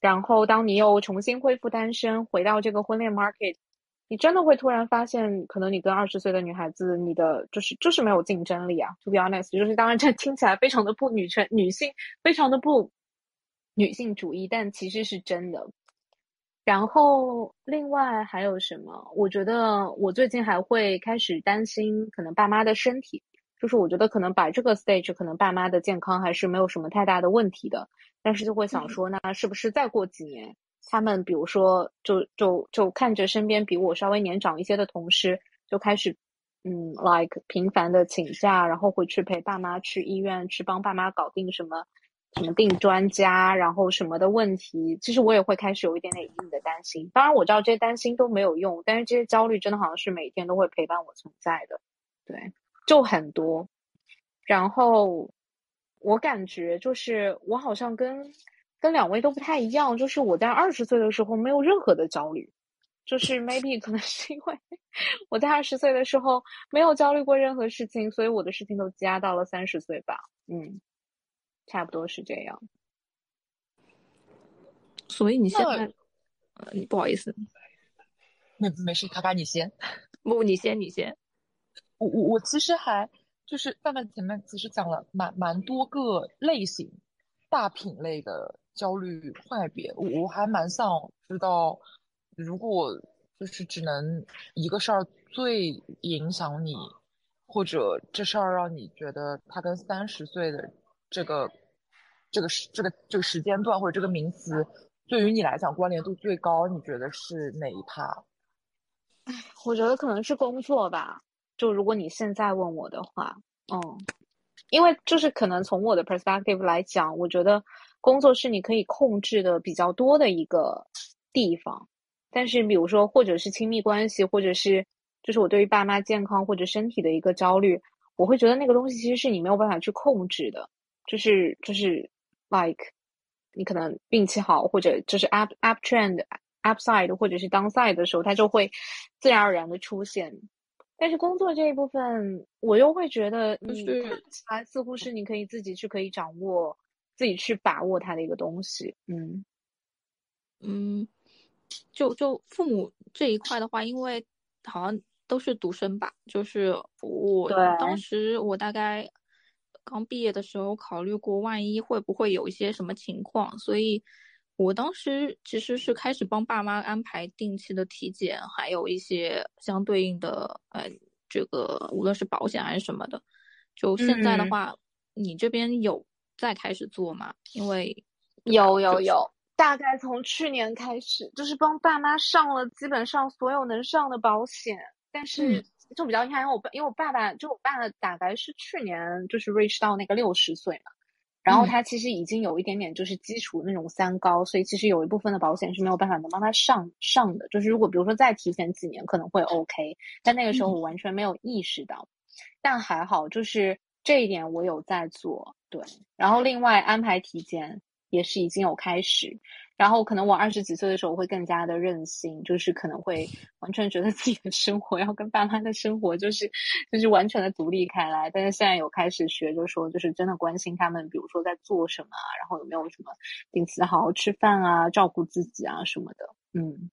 Speaker 1: 然后当你又重新恢复单身，回到这个婚恋 market，你真的会突然发现，可能你跟二十岁的女孩子，你的就是就是没有竞争力啊。To be honest，就是当然这听起来非常的不女权、女性，非常的不女性主义，但其实是真的。然后，另外还有什么？我觉得我最近还会开始担心，可能爸妈的身体。就是我觉得可能把这个 stage，可能爸妈的健康还是没有什么太大的问题的。但是就会想说，那是不是再过几年，他们比如说，就就就看着身边比我稍微年长一些的同事，就开始，嗯，like 频繁的请假，然后回去陪爸妈去医院，去帮爸妈搞定什么什么定专家，然后什么的问题，其实我也会开始有一点点隐隐的担心。当然我知道这些担心都没有用，但是这些焦虑真的好像是每天都会陪伴我存在的。对，就很多。然后我感觉就是我好像跟跟两位都不太一样，就是我在二十岁的时候没有任何的焦虑，就是 maybe 可能是因为我在二十岁的时候没有焦虑过任何事情，所以我的事情都积压到了三十岁吧。嗯。差不多是这样，
Speaker 2: 所以你现在，呃，你不好意思，*laughs*
Speaker 3: 没没事，卡卡你先，*laughs*
Speaker 2: 不，你先，你先，
Speaker 3: 我我我其实还就是范范前面其实讲了蛮蛮多个类型大品类的焦虑坏别，我我还蛮想知道，如果就是只能一个事儿最影响你，或者这事儿让你觉得他跟三十岁的。这个这个时这个这个时间段或者这个名词，对于你来讲关联度最高，你觉得是哪一趴？*sighs*
Speaker 1: 我觉得可能是工作吧。就如果你现在问我的话，嗯，因为就是可能从我的 perspective 来讲，我觉得工作是你可以控制的比较多的一个地方。但是比如说，或者是亲密关系，或者是就是我对于爸妈健康或者身体的一个焦虑，我会觉得那个东西其实是你没有办法去控制的。就是就是 like 你可能运气好，或者就是 up up trend upside 或者是 downside 的时候，它就会自然而然的出现。但是工作这一部分，我又会觉得你看起来似乎是你可以自己去可以掌握、自己去把握它的一个东西。
Speaker 2: 嗯嗯，就就父母这一块的话，因为好像都是独生吧，就是我当时我大概。刚毕业的时候考虑过，万一会不会有一些什么情况，所以我当时其实是开始帮爸妈安排定期的体检，还有一些相对应的，呃，这个无论是保险还是什么的。就现在的话，你这边有在开始做吗？因为
Speaker 1: 有有有，大概从去年开始，就是帮爸妈上了基本上所有能上的保险，但是。就比较遗憾，因为我爸，因为我爸爸，就我爸大概是去年就是 reach 到那个六十岁嘛，然后他其实已经有一点点就是基础那种三高，所以其实有一部分的保险是没有办法能帮他上上的。就是如果比如说再提前几年可能会 OK，但那个时候我完全没有意识到，但还好就是这一点我有在做，对，然后另外安排体检也是已经有开始。然后可能我二十几岁的时候会更加的任性，就是可能会完全觉得自己的生活要跟爸妈的生活就是就是完全的独立开来。但是现在有开始学，着说就是真的关心他们，比如说在做什么啊，然后有没有什么定期的好好吃饭啊，照顾自己啊什么的。嗯，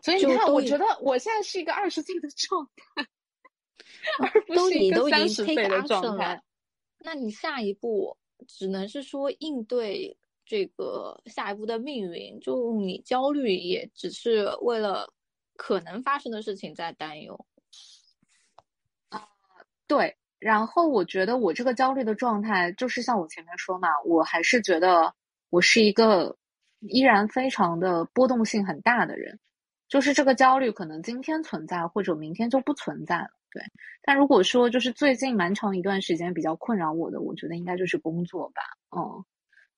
Speaker 1: 所以你看，我觉得我现在是一个二十岁的状态，而不是一个三十岁的状态。
Speaker 2: 那你下一步只能是说应对。这个下一步的命运，就你焦虑，也只是为了可能发生的事情在担忧
Speaker 1: 啊。对，然后我觉得我这个焦虑的状态，就是像我前面说嘛，我还是觉得我是一个依然非常的波动性很大的人，就是这个焦虑可能今天存在，或者明天就不存在了。对，但如果说就是最近蛮长一段时间比较困扰我的，我觉得应该就是工作吧，嗯。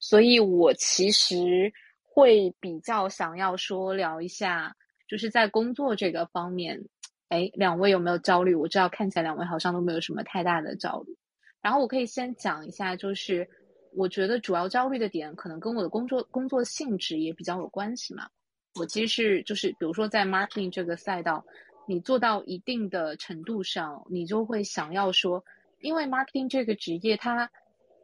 Speaker 1: 所以，我其实会比较想要说聊一下，就是在工作这个方面，哎，两位有没有焦虑？我知道看起来两位好像都没有什么太大的焦虑。然后我可以先讲一下，就是我觉得主要焦虑的点可能跟我的工作工作性质也比较有关系嘛。我其实是就是，比如说在 marketing 这个赛道，你做到一定的程度上，你就会想要说，因为 marketing 这个职业它。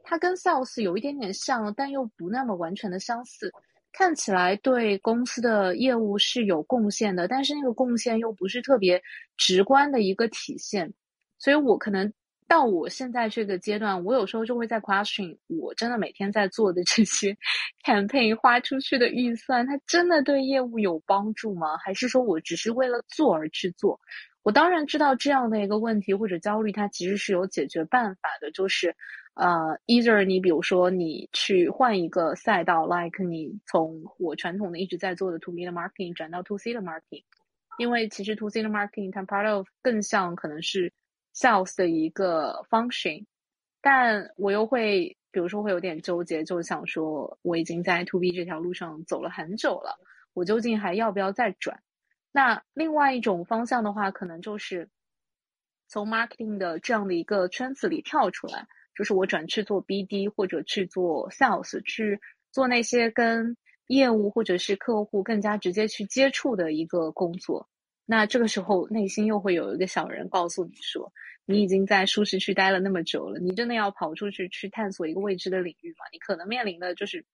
Speaker 1: 它跟 sales 有一点点像，但又不那么完全的相似。看起来对公司的业务是有贡献的，但是那个贡献又不是特别直观的一个体现。所以我可能到我现在这个阶段，我有时候就会在 question：我真的每天在做的这些 *laughs* campaign 花出去的预算，它真的对业务有帮助吗？还是说我只是为了做而去做？我当然知道这样的一个问题或者焦虑，它其实是有解决办法的，就是。呃，either 你比如说你去换一个赛道，like 你从我传统的一直在做的 to B 的 marketing 转到 to C 的 marketing，因为其实 to C 的 marketing 它 part of 更像可能是 sales 的一个 function，但我又会比如说会有点纠结，就想说我已经在 to B 这条路上走了很久了，我究竟还要不要再转？那另外一种方向的话，可能就是从 marketing 的这样的一个圈子里跳出来，就是我转去做 BD 或者去做 sales，去做那些跟业务或者是客户更加直接去接触的一个工作。那这个时候，内心又会有一个小人告诉你说：“你已经在舒适区待了那么久了，你真的要跑出去去探索一个未知的领域吗？你可能面临的就是，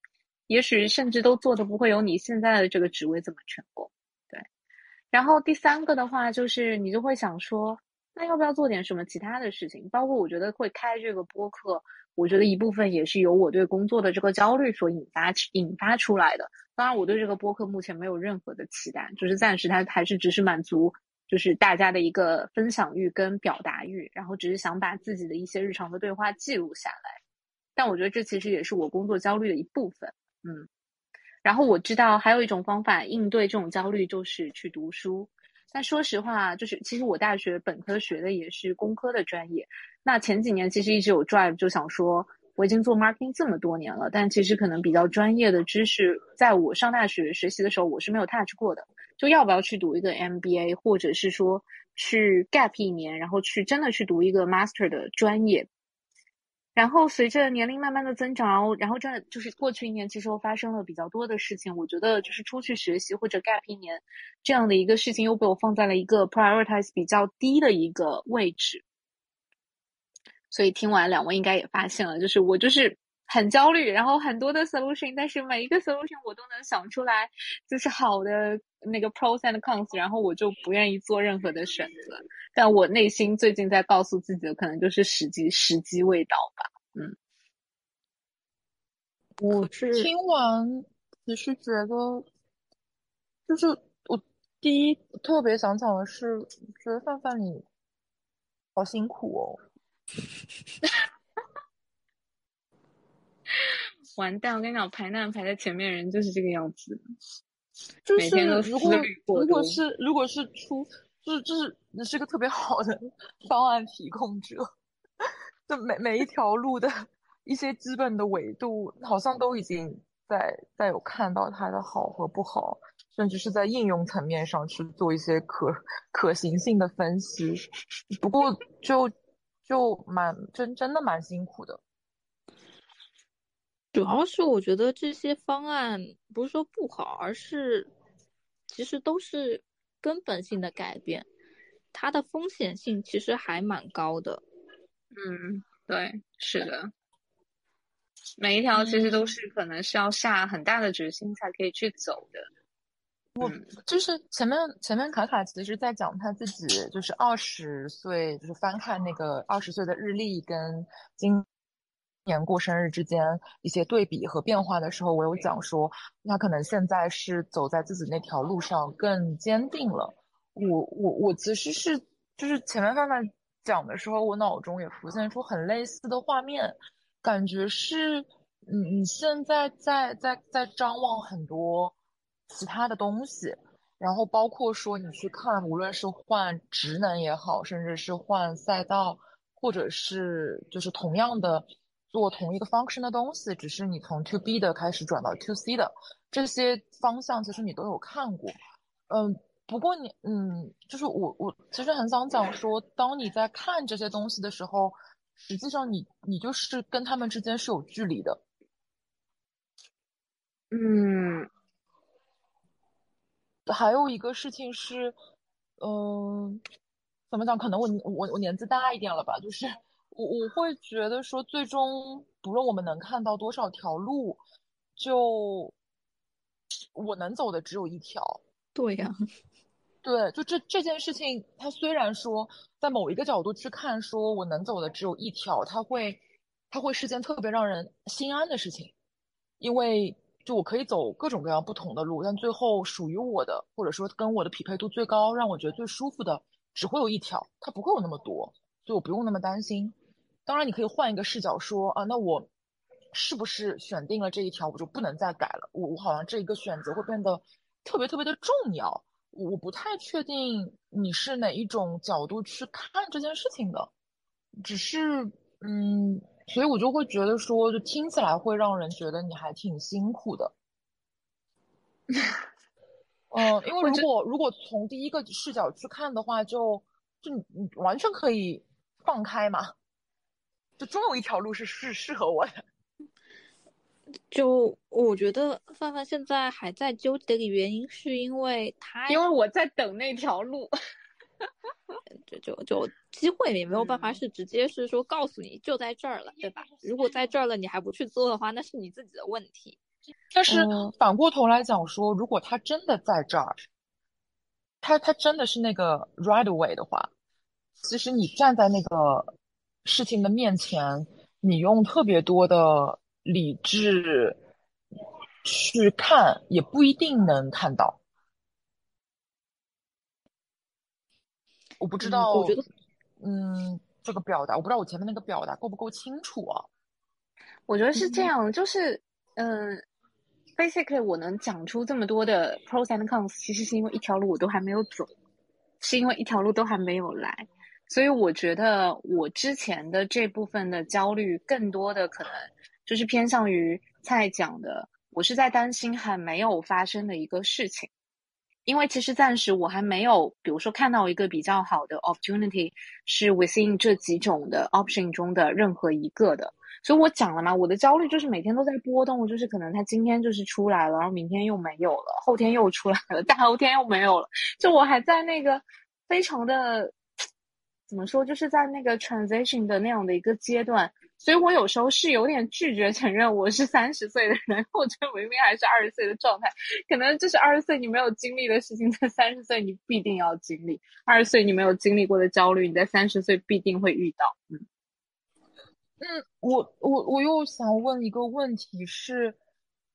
Speaker 1: 也许甚至都做的不会有你现在的这个职位这么成功。”然后第三个的话，就是你就会想说：“那要不要做点什么其他的事情？”包括我觉得会开这个播客，我觉得一部分也是由我对工作的这个焦虑所引发引发出来的。当然，我对这个播客目前没有任何的期待，就是暂时它还是只是满足，就是大家的一个分享欲跟表达欲，然后只是想把自己的一些日常的对话记录下来。但我觉得这其实也是我工作焦虑的一部分，嗯。然后我知道还有一种方法应对这种焦虑，就是去读书。但说实话，就是其实我大学本科学的也是工科的专业，那前几年其实一直有 drive，就想说。我已经做 marketing 这么多年了，但其实可能比较专业的知识，在我上大学学习的时候，我是没有 touch 过的。就要不要去读一个 MBA，或者是说去 gap 一年，然后去真的去读一个 master 的专业。然后随着年龄慢慢的增长，然后这就是过去一年，其实我发生了比较多的事情。我觉得就是出去学习或者 gap 一年这样的一个事情，又被我放在了一个 prioritize 比较低的一个位置。所以听完两位应该也发现了，就是我就是很焦虑，然后很多的 solution，但是每一个 solution 我都能想出来，就是好的那个 pros and cons，然后我就不愿意做任何的选择。但我内心最近在告诉自己的，可能就是时机时机未到吧。嗯，
Speaker 3: 我是听完只是觉得，就是我第一特别想讲的是，觉得范范你好辛苦哦。*laughs*
Speaker 1: 完蛋！我跟你讲，排难排在前面人就是这个样子，*laughs*
Speaker 3: 就是如果如果是如果是出，就是就是你是个特别好的 *laughs* 方案提供者，就每每一条路的一些基本的维度，好像都已经在在有看到它的好和不好，甚至是在应用层面上去做一些可可行性的分析。不过就。就蛮真真的蛮辛苦的，
Speaker 2: 主要是我觉得这些方案不是说不好，而是其实都是根本性的改变，它的风险性其实还蛮高的。
Speaker 1: 嗯，对，是的，每一条其实都是可能是要下很大的决心才可以去走的。
Speaker 3: 我就是前面前面卡卡其实在讲他自己就是二十岁，就是翻看那个二十岁的日历跟今年过生日之间一些对比和变化的时候，我有讲说他可能现在是走在自己那条路上更坚定了。我我我其实是就是前面范范讲的时候，我脑中也浮现出很类似的画面，感觉是你你现在在在在张望很多。其他的东西，然后包括说你去看，无论是换职能也好，甚至是换赛道，或者是就是同样的做同一个 function 的东西，只是你从 to B 的开始转到 to C 的这些方向，其实你都有看过。嗯，不过你嗯，就是我我其实很想讲说，当你在看这些东西的时候，实际上你你就是跟他们之间是有距离的。
Speaker 1: 嗯。
Speaker 3: 还有一个事情是，嗯，怎么讲？可能我我我年纪大一点了吧，就是我我会觉得说，最终不论我们能看到多少条路，就我能走的只有一条。
Speaker 2: 对呀，*laughs*
Speaker 3: 对，就这这件事情，它虽然说在某一个角度去看，说我能走的只有一条，它会它会是件特别让人心安的事情，因为。就我可以走各种各样不同的路，但最后属于我的，或者说跟我的匹配度最高，让我觉得最舒服的，只会有一条，它不会有那么多，所以我不用那么担心。当然，你可以换一个视角说啊，那我是不是选定了这一条，我就不能再改了？我我好像这一个选择会变得特别特别的重要。我不太确定你是哪一种角度去看这件事情的，只是嗯，所以我就会觉得说，就听起来会让人觉得你还挺辛苦的。*laughs* 嗯，因为如果如果从第一个视角去看的话，就就你你完全可以放开嘛，就终有一条路是是适合我的。*laughs*
Speaker 2: 就我觉得范范现在还在纠结的原因，是因为他
Speaker 1: 因为我在等那条路，*laughs*
Speaker 2: 就就就机会也没有办法是直接是说告诉你就在这儿了，对吧？如果在这儿了你还不去做的话，那是你自己的问题。
Speaker 3: 但是反过头来讲说，如果他真的在这儿，他他真的是那个 right way 的话，其实你站在那个事情的面前，你用特别多的理智去看，也不一定能看到。我不知道，
Speaker 2: 我觉得，
Speaker 3: 嗯，这个表达，我不知道我前面那个表达够不够清楚啊？
Speaker 1: 我觉得是这样，就是，嗯。Basically，我能讲出这么多的 pros and cons，其实是因为一条路我都还没有走，是因为一条路都还没有来，所以我觉得我之前的这部分的焦虑，更多的可能就是偏向于蔡讲的，我是在担心还没有发生的一个事情，因为其实暂时我还没有，比如说看到一个比较好的 opportunity，是 within 这几种的 option 中的任何一个的。所以我讲了嘛，我的焦虑就是每天都在波动，就是可能他今天就是出来了，然后明天又没有了，后天又出来了，大后天又没有了，就我还在那个非常的怎么说，就是在那个 transition 的那样的一个阶段，所以我有时候是有点拒绝承认我是三十岁的人，*laughs* 我觉得明明还是二十岁的状态，可能就是二十岁你没有经历的事情，在三十岁你必定要经历，二十岁你没有经历过的焦虑，你在三十岁必定会遇到，嗯。
Speaker 3: 嗯，我我我又想问一个问题是，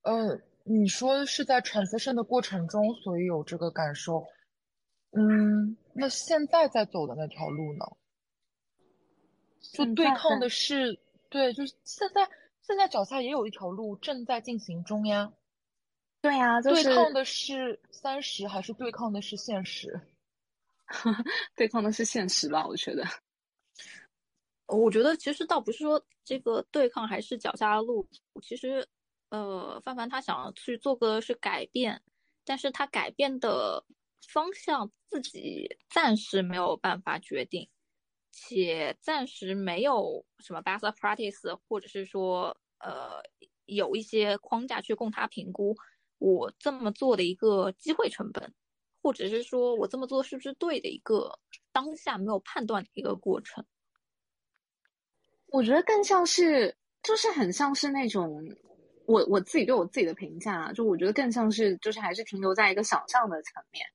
Speaker 3: 呃，你说是在 transition 的过程中，所以有这个感受，嗯，那现在在走的那条路呢？就对抗的是，对，就是现在现在脚下也有一条路正在进行中呀。
Speaker 1: 对呀，
Speaker 3: 对抗的是三十还是对抗的是现实？*laughs*
Speaker 1: 对抗的是现实吧，我觉得。*laughs*
Speaker 2: 我觉得其实倒不是说这个对抗还是脚下的路，其实，呃，范范他想要去做个是改变，但是他改变的方向自己暂时没有办法决定，且暂时没有什么 best practice，或者是说，呃，有一些框架去供他评估我这么做的一个机会成本，或者是说我这么做是不是对的一个当下没有判断的一个过程。
Speaker 1: 我觉得更像是，就是很像是那种，我我自己对我自己的评价，就我觉得更像是，就是还是停留在一个想象的层面。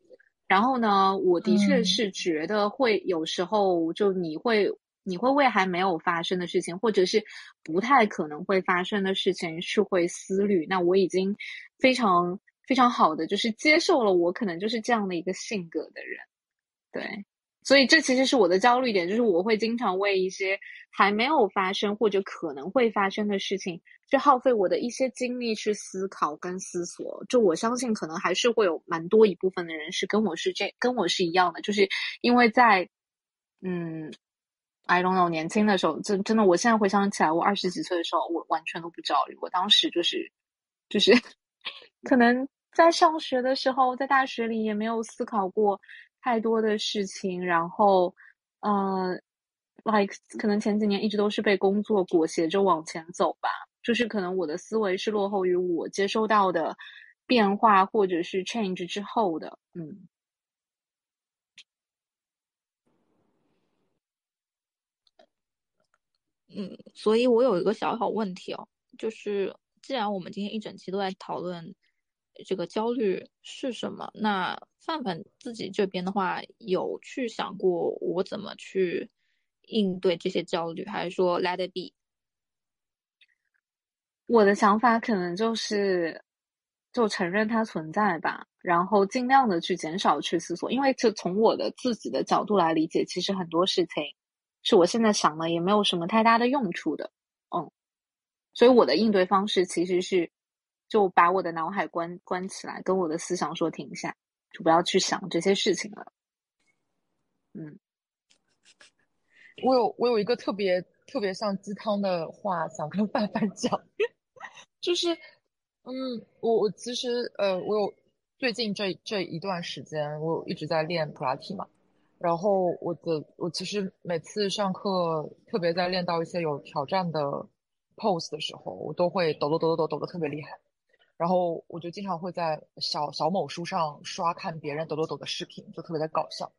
Speaker 1: 然后呢，我的确是觉得会有时候，就你会你会为还没有发生的事情，或者是不太可能会发生的事情是会思虑。那我已经非常非常好的就是接受了，我可能就是这样的一个性格的人，对。所以这其实是我的焦虑点，就是我会经常为一些还没有发生或者可能会发生的事情，去耗费我的一些精力去思考跟思索。就我相信，可能还是会有蛮多一部分的人是跟我是这跟我是一样的，就是因为在嗯，I don't know，年轻的时候，真真的，我现在回想起来，我二十几岁的时候，我完全都不焦虑。我当时就是就是 *laughs* 可能在上学的时候，在大学里也没有思考过。太多的事情，然后，嗯，like 可能前几年一直都是被工作裹挟着往前走吧，就是可能我的思维是落后于我接收到的变化或者是 change 之后的，嗯，
Speaker 2: 嗯，所以我有一个小小问题哦，就是既然我们今天一整期都在讨论。这个焦虑是什么？那范范自己这边的话，有去想过我怎么去应对这些焦虑，还是说 let it be？
Speaker 1: 我的想法可能就是，就承认它存在吧，然后尽量的去减少去思索，因为就从我的自己的角度来理解，其实很多事情是我现在想了也没有什么太大的用处的，嗯，所以我的应对方式其实是。就把我的脑海关关起来，跟我的思想说停下，就不要去想这些事情了。嗯，
Speaker 3: 我有我有一个特别特别像鸡汤的话，想跟范范讲，*laughs* 就是，嗯，我我其实呃，我有最近这这一段时间，我一直在练普拉提嘛，然后我的我其实每次上课，特别在练到一些有挑战的 pose 的时候，我都会抖抖抖抖抖抖的特别厉害，然后我就经常会在小小某书上刷看别人抖抖抖的视频，就特别的搞笑。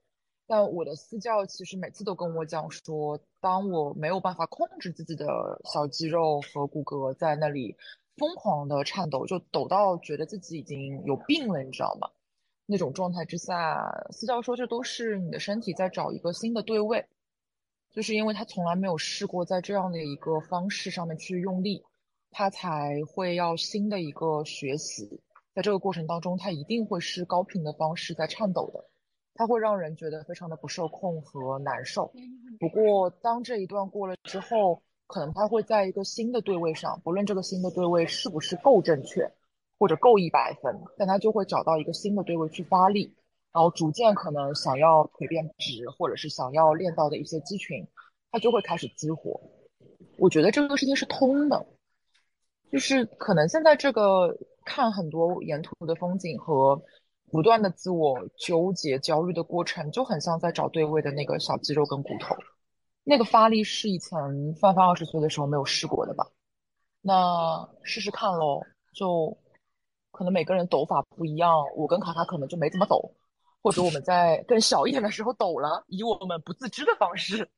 Speaker 3: 但我的私教其实每次都跟我讲说，当我没有办法控制自己的小肌肉和骨骼在那里疯狂的颤抖，就抖到觉得自己已经有病了，你知道吗？那种状态之下，私教说这都是你的身体在找一个新的对位，就是因为他从来没有试过在这样的一个方式上面去用力，他才会要新的一个学习，在这个过程当中，他一定会是高频的方式在颤抖的。他会让人觉得非常的不受控和难受。不过，当这一段过了之后，可能他会在一个新的对位上，不论这个新的对位是不是够正确，或者够一百分，但他就会找到一个新的对位去发力，然后逐渐可能想要腿变直，或者是想要练到的一些肌群，它就会开始激活。我觉得这个事情是通的，就是可能现在这个看很多沿途的风景和。不断的自我纠结、焦虑的过程，就很像在找对位的那个小肌肉跟骨头。那个发力是以前范范二十岁的时候没有试过的吧？那试试看喽。就可能每个人抖法不一样，我跟卡卡可能就没怎么抖，或者我们在更小一点的时候抖了，以我们不自知的方式。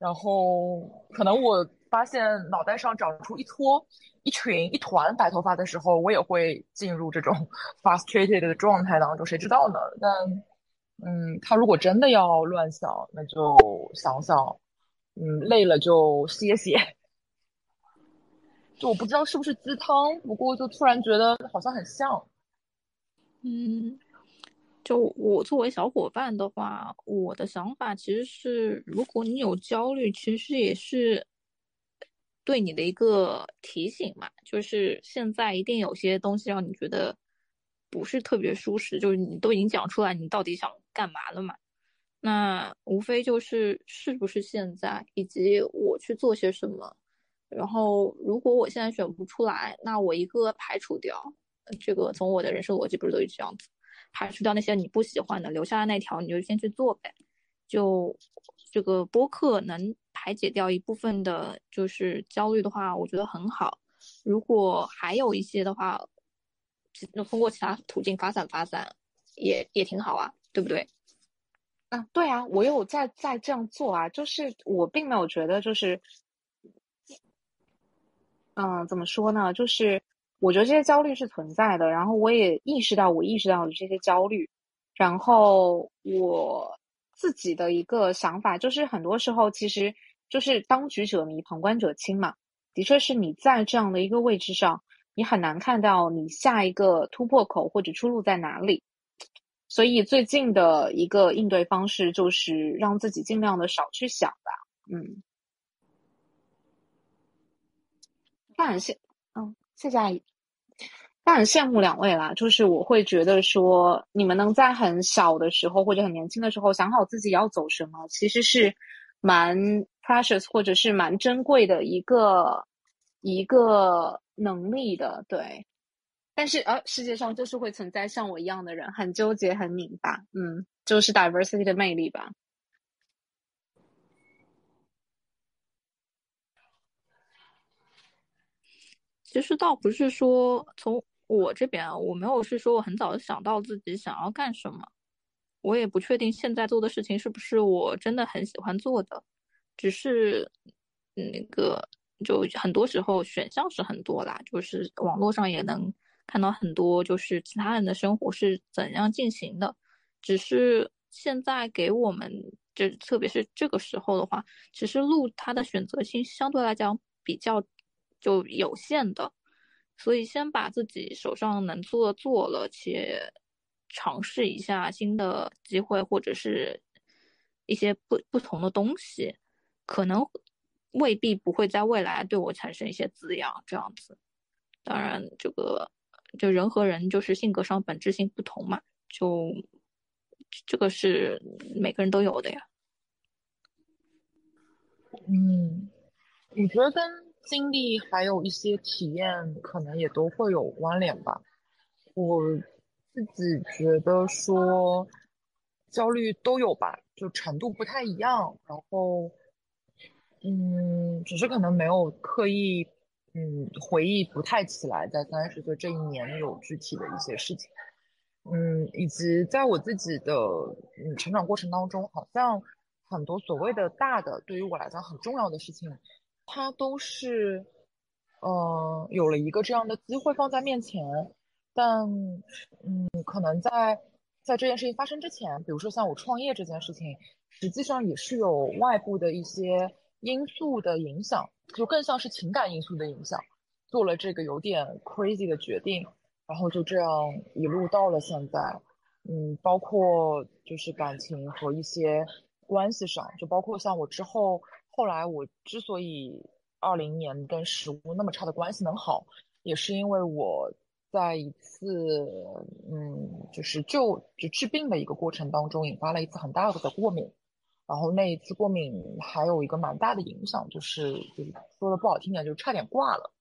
Speaker 3: 然后可能我。发现脑袋上长出一撮、一群、一团白头发的时候，我也会进入这种 *laughs* frustrated 的状态当中，谁知道呢？但，嗯，他如果真的要乱想，那就想想，嗯，累了就歇歇。就我不知道是不是鸡汤，不过就突然觉得好像很像。
Speaker 2: 嗯，就我作为小伙伴的话，我的想法其实是，如果你有焦虑，其实也是。对你的一个提醒嘛，就是现在一定有些东西让你觉得不是特别舒适，就是你都已经讲出来，你到底想干嘛了嘛？那无非就是是不是现在，以及我去做些什么。然后如果我现在选不出来，那我一个排除掉，这个从我的人生逻辑不是都是这样子，排除掉那些你不喜欢的，留下那条你就先去做呗。就这个播客能。排解掉一部分的，就是焦虑的话，我觉得很好。如果还有一些的话，那通过其他途径发散发散，也也挺好啊，对不对？
Speaker 1: 啊，对啊，我有在在这样做啊，就是我并没有觉得就是，嗯，怎么说呢？就是我觉得这些焦虑是存在的，然后我也意识到我意识到了这些焦虑，然后我自己的一个想法就是，很多时候其实。就是当局者迷，旁观者清嘛。的确是你在这样的一个位置上，你很难看到你下一个突破口或者出路在哪里。所以最近的一个应对方式就是让自己尽量的少去想吧。嗯，但现，谢谢阿姨。但很羡慕两位啦，就是我会觉得说，你们能在很小的时候或者很年轻的时候想好自己要走什么，其实是蛮。precious 或者是蛮珍贵的一个一个能力的，对。但是呃，世界上就是会存在像我一样的人，很纠结，很拧巴，嗯，就是 diversity 的魅力吧。
Speaker 2: 其实倒不是说从我这边，我没有是说我很早就想到自己想要干什么，我也不确定现在做的事情是不是我真的很喜欢做的。只是那个，就很多时候选项是很多啦，就是网络上也能看到很多，就是其他人的生活是怎样进行的。只是现在给我们，就特别是这个时候的话，其实路它的选择性相对来讲比较就有限的，所以先把自己手上能做的做了，且尝试一下新的机会或者是一些不不同的东西。可能未必不会在未来对我产生一些滋养，这样子。当然，这个就人和人就是性格上本质性不同嘛，就这个是每个人都有的呀。
Speaker 3: 嗯，我觉得跟经历还有一些体验，可能也都会有关联吧。我自己觉得说，焦虑都有吧，就程度不太一样。然后，嗯，只是可能没有刻意，嗯，回忆不太起来，在三十岁这一年有具体的一些事情。嗯，以及在我自己的嗯成长过程当中，好像很多所谓的大的，对于我来讲很重要的事情，它都是，嗯，有了一个这样的机会放在面前，但嗯，可能在在这件事情发生之前，比如说像我创业这件事情，实际上也是有外部的一些因素的影响，就更像是情感因素的影响，做了这个有点 crazy 的决定。然后就这样一路到了现在，嗯，包括就是感情和一些关系上，就包括像我之后，后来我之所以二零年跟食物那么差的关系能好，也是因为我在一次嗯，就是就就治病的一个过程当中，引发了一次很大的过敏，然后那一次过敏还有一个蛮大的影响，就是就是说的不好听点，就差点挂了，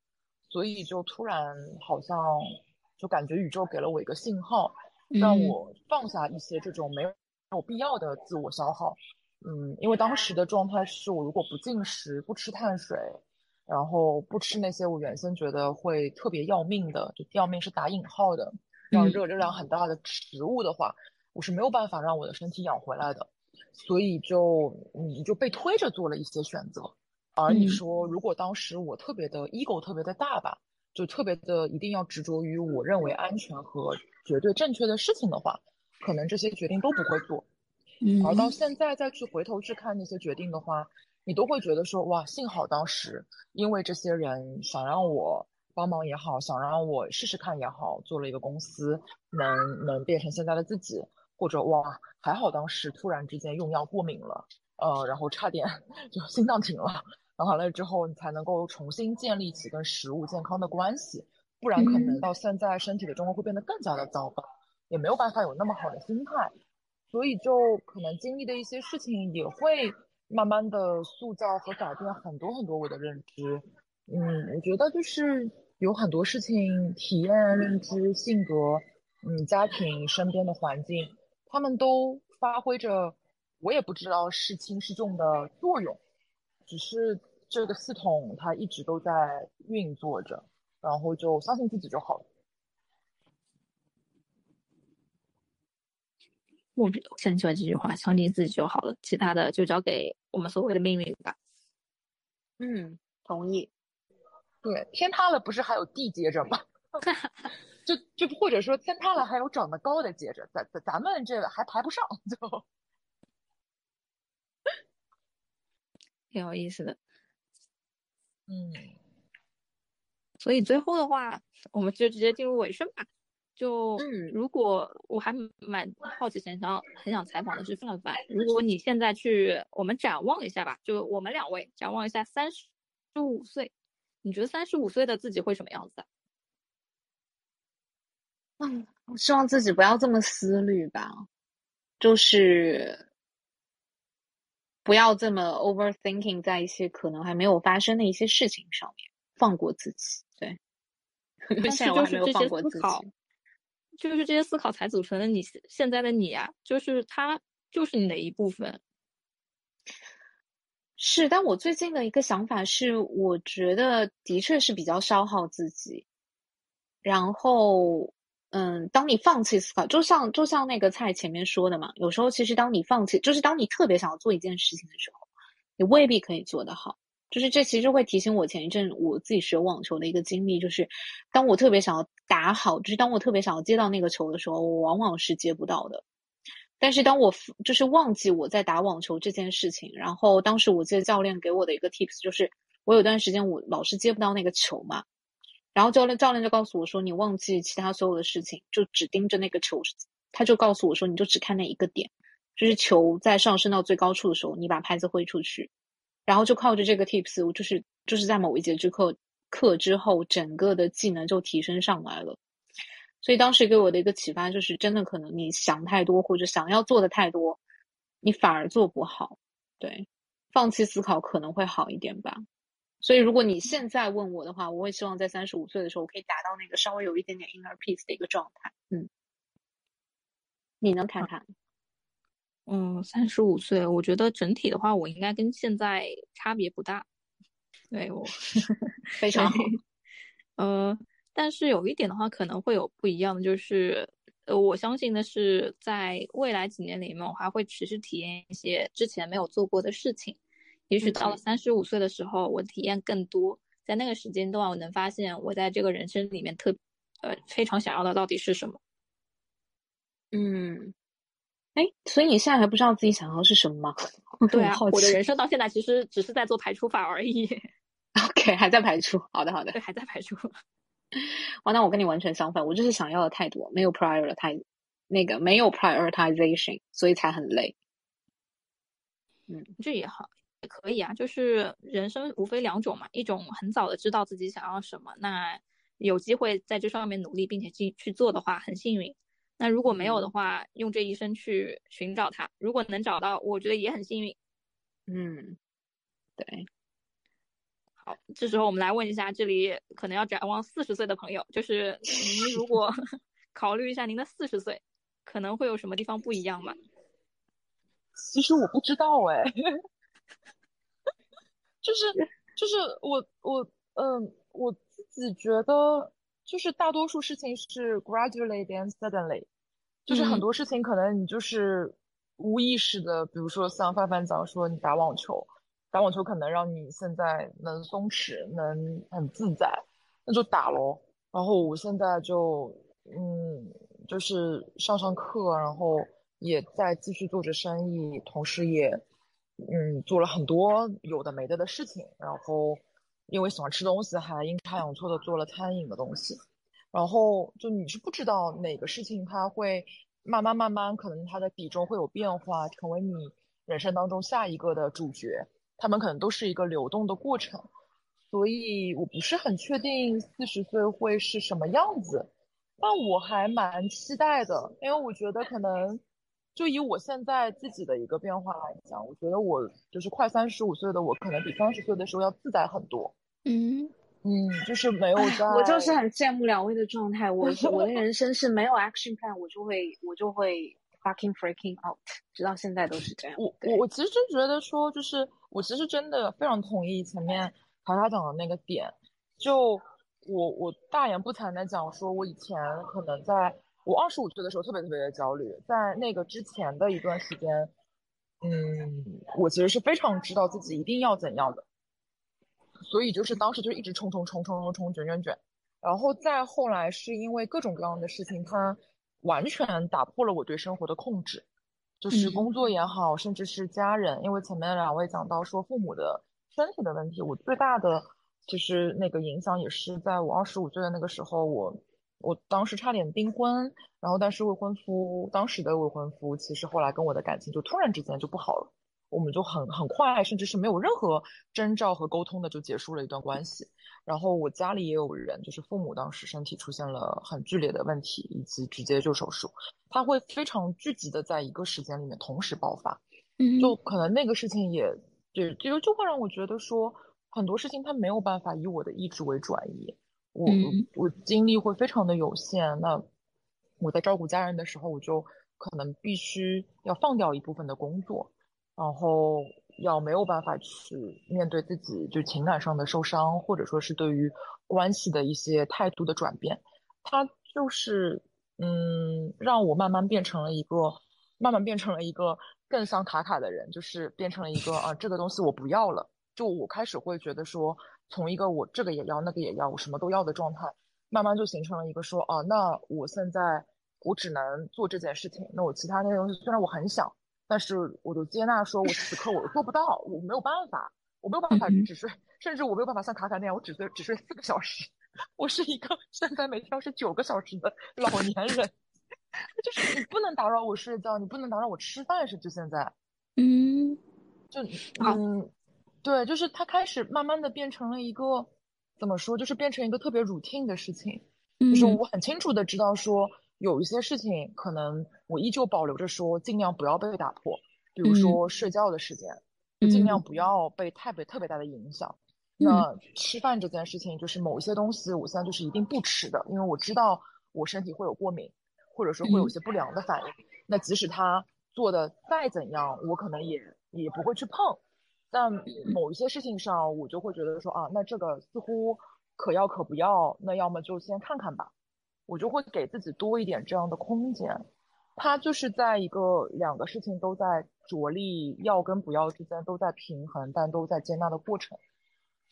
Speaker 3: 所以就突然好像。就感觉宇宙给了我一个信号，让我放下一些这种没有没有必要的自我消耗。嗯，因为当时的状态是我如果不进食、不吃碳水，然后不吃那些我原先觉得会特别要命的，就要命是打引号的，要热热量很大的食物的话，我是没有办法让我的身体养回来的。所以就你就被推着做了一些选择。而你说，如果当时我特别的 ego 特别的大吧？就特别的一定要执着于我认为安全和绝对正确的事情的话，可能这些决定都不会做。而到现在再去回头去看那些决定的话，你都会觉得说哇，幸好当时因为这些人想让我帮忙也好，想让我试试看也好，做了一个公司，能能变成现在的自己，或者哇，还好当时突然之间用药过敏了，呃，然后差点就心脏停了。然后完了之后，你才能够重新建立起跟食物健康的关系，不然可能到现在身体的状况会变得更加的糟糕，也没有办法有那么好的心态，所以就可能经历的一些事情也会慢慢的塑造和改变很多很多我的认知。嗯，我觉得就是有很多事情、体验、认知、性格，嗯，家庭、身边的环境，他们都发挥着我也不知道是轻是重的作用，只是。这个系统它一直都在运作着，然后就相信自己就好了。
Speaker 2: 我我很喜欢这句话，相信自己就好了，其他的就交给我们所谓的命运吧。
Speaker 1: 嗯，同意。
Speaker 3: 对，天塌了不是还有地接着吗？*laughs* 就就或者说天塌了还有长得高的接着，咱咱咱们这还排不上，就
Speaker 2: 挺有意思的。
Speaker 3: 嗯，
Speaker 2: 所以最后的话，我们就直接进入尾声吧。就如果我还蛮好奇，想想很想采访的是范范。如果你现在去，我们展望一下吧。就我们两位展望一下三十五岁，你觉得三十五岁的自己会什么样子？
Speaker 1: 嗯，我希望自己不要这么思虑吧，就是。不要这么 overthinking，在一些可能还没有发生的一些事情上面放过自己。对，*laughs*
Speaker 2: 但是就是这些思考，就是这些思考才组成了你现在的你啊，就是它就是你的一部分。
Speaker 1: 是，但我最近的一个想法是，我觉得的确是比较消耗自己，然后。嗯，当你放弃思考，就像就像那个菜前面说的嘛，有时候其实当你放弃，就是当你特别想要做一件事情的时候，你未必可以做得好。就是这其实会提醒我前一阵我自己学网球的一个经历，就是当我特别想要打好，就是当我特别想要接到那个球的时候，我往往是接不到的。但是当我就是忘记我在打网球这件事情，然后当时我记得教练给我的一个 tips 就是，我有段时间我老是接不到那个球嘛。然后教练教练就告诉我说：“你忘记其他所有的事情，就只盯着那个球。”他就告诉我说：“你就只看那一个点，就是球在上升到最高处的时候，你把拍子挥出去。”然后就靠着这个 tips，我就是就是在某一节之课课之后，整个的技能就提升上来了。所以当时给我的一个启发就是：真的可能你想太多，或者想要做的太多，你反而做不好。对，放弃思考可能会好一点吧。所以如果你现在问我的话，我会希望在三十五岁的时候，我可以达到那个稍微有一点点 inner peace 的一个状态。嗯，你能看看？
Speaker 2: 嗯，三十五岁，我觉得整体的话，我应该跟现在差别不大。对我 *laughs*
Speaker 1: 非常好。
Speaker 2: 呃，但是有一点的话，可能会有不一样的，就是呃，我相信的是，在未来几年里面，我还会持续体验一些之前没有做过的事情。也许到了三十五岁的时候，我体验更多，在那个时间段，我能发现我在这个人生里面特呃非常想要的到底是什么。
Speaker 1: 嗯。哎，所以你现在还不知道自己想要是什么吗？*laughs*
Speaker 2: 对啊，我的人生到现在其实只是在做排除法而已。
Speaker 1: OK，还在排除。好的，好的。
Speaker 2: 对，还在排除。
Speaker 1: 哇，那我跟你完全相反，我就是想要的太多，没有 priority 太那个没有 prioritization，所以才很累。
Speaker 2: 嗯，这也好，也可以啊。就是人生无非两种嘛，一种很早的知道自己想要什么，那有机会在这上面努力并且去去做的话，很幸运。那如果没有的话，用这一生去寻找它。如果能找到，我觉得也很幸运。
Speaker 1: 嗯，对。
Speaker 2: 好，这时候我们来问一下，这里可能要展望四十岁的朋友，就是您如果 *laughs* 考虑一下您的四十岁，可能会有什么地方不一样吗？
Speaker 3: 其实我不知道哎，*laughs* 就是就是我我嗯，我自己觉得。就是大多数事情是 gradually then suddenly，就是很多事情可能你就是无意识的，比如说像范范讲说你打网球，打网球可能让你现在能松弛，能很自在，那就打喽。然后我现在就嗯，就是上上课，然后也在继续做着生意，同时也嗯做了很多有的没的的事情，然后。因为喜欢吃东西，还阴差阳错的做了餐饮的东西，然后就你是不知道哪个事情它会慢慢慢慢，可能它的比重会有变化，成为你人生当中下一个的主角，他们可能都是一个流动的过程，所以我不是很确定四十岁会是什么样子，但我还蛮期待的，因为我觉得可能。就以我现在自己的一个变化来讲，我觉得我就是快三十五岁的我，可能比三十岁的时候要自在很多。
Speaker 2: 嗯
Speaker 3: 嗯，就是没有在。
Speaker 1: 我就是很羡慕两位的状态。我我的人生是没有 action plan，我就会我就会 fucking freaking out，直到现在都是这样。
Speaker 3: 我我我其实真觉得说，就是我其实真的非常同意前面卡卡讲的那个点。就我我大言不惭的讲，说我以前可能在。我二十五岁的时候特别特别的焦虑，在那个之前的一段时间，嗯，我其实是非常知道自己一定要怎样的，所以就是当时就一直冲冲冲冲冲冲卷卷卷，然后再后来是因为各种各样的事情，它完全打破了我对生活的控制，就是工作也好，甚至是家人，因为前面两位讲到说父母的身体的问题，我最大的其实那个影响也是在我二十五岁的那个时候，我。我当时差点订婚，然后但是未婚夫当时的未婚夫其实后来跟我的感情就突然之间就不好了，我们就很很快，甚至是没有任何征兆和沟通的就结束了一段关系。然后我家里也有人，就是父母当时身体出现了很剧烈的问题，以及直接就手术，他会非常聚集的在一个时间里面同时爆发，
Speaker 2: 嗯，
Speaker 3: 就可能那个事情也对，就就会让我觉得说很多事情他没有办法以我的意志为转移。我我精力会非常的有限，那我在照顾家人的时候，我就可能必须要放掉一部分的工作，然后要没有办法去面对自己就情感上的受伤，或者说是对于关系的一些态度的转变，它就是嗯，让我慢慢变成了一个，慢慢变成了一个更像卡卡的人，就是变成了一个啊，这个东西我不要了，就我开始会觉得说。从一个我这个也要那个也要我什么都要的状态，慢慢就形成了一个说啊，那我现在我只能做这件事情，那我其他那些东西虽然我很想，但是我就接纳说，我此刻我做不到，我没有办法，我没有办法只睡，甚至我没有办法像卡卡那样，我只睡只睡四个小时，我是一个现在每天要睡九个小时的老年人，*laughs* 就是你不能打扰我睡觉，你不能打扰我吃饭，甚至现在，
Speaker 2: 嗯，
Speaker 3: 就嗯。对，就是他开始慢慢的变成了一个，怎么说，就是变成一个特别 routine 的事情。就是我很清楚的知道说，有一些事情可能我依旧保留着说，尽量不要被打破。比如说睡觉的时间，尽量不要被太被特别大的影响。那吃饭这件事情，就是某一些东西，我现在就是一定不吃的，因为我知道我身体会有过敏，或者说会有一些不良的反应。那即使他做的再怎样，我可能也也不会去碰。但某一些事情上，我就会觉得说啊，那这个似乎可要可不要，那要么就先看看吧。我就会给自己多一点这样的空间。他就是在一个两个事情都在着力要跟不要之间都在平衡，但都在接纳的过程。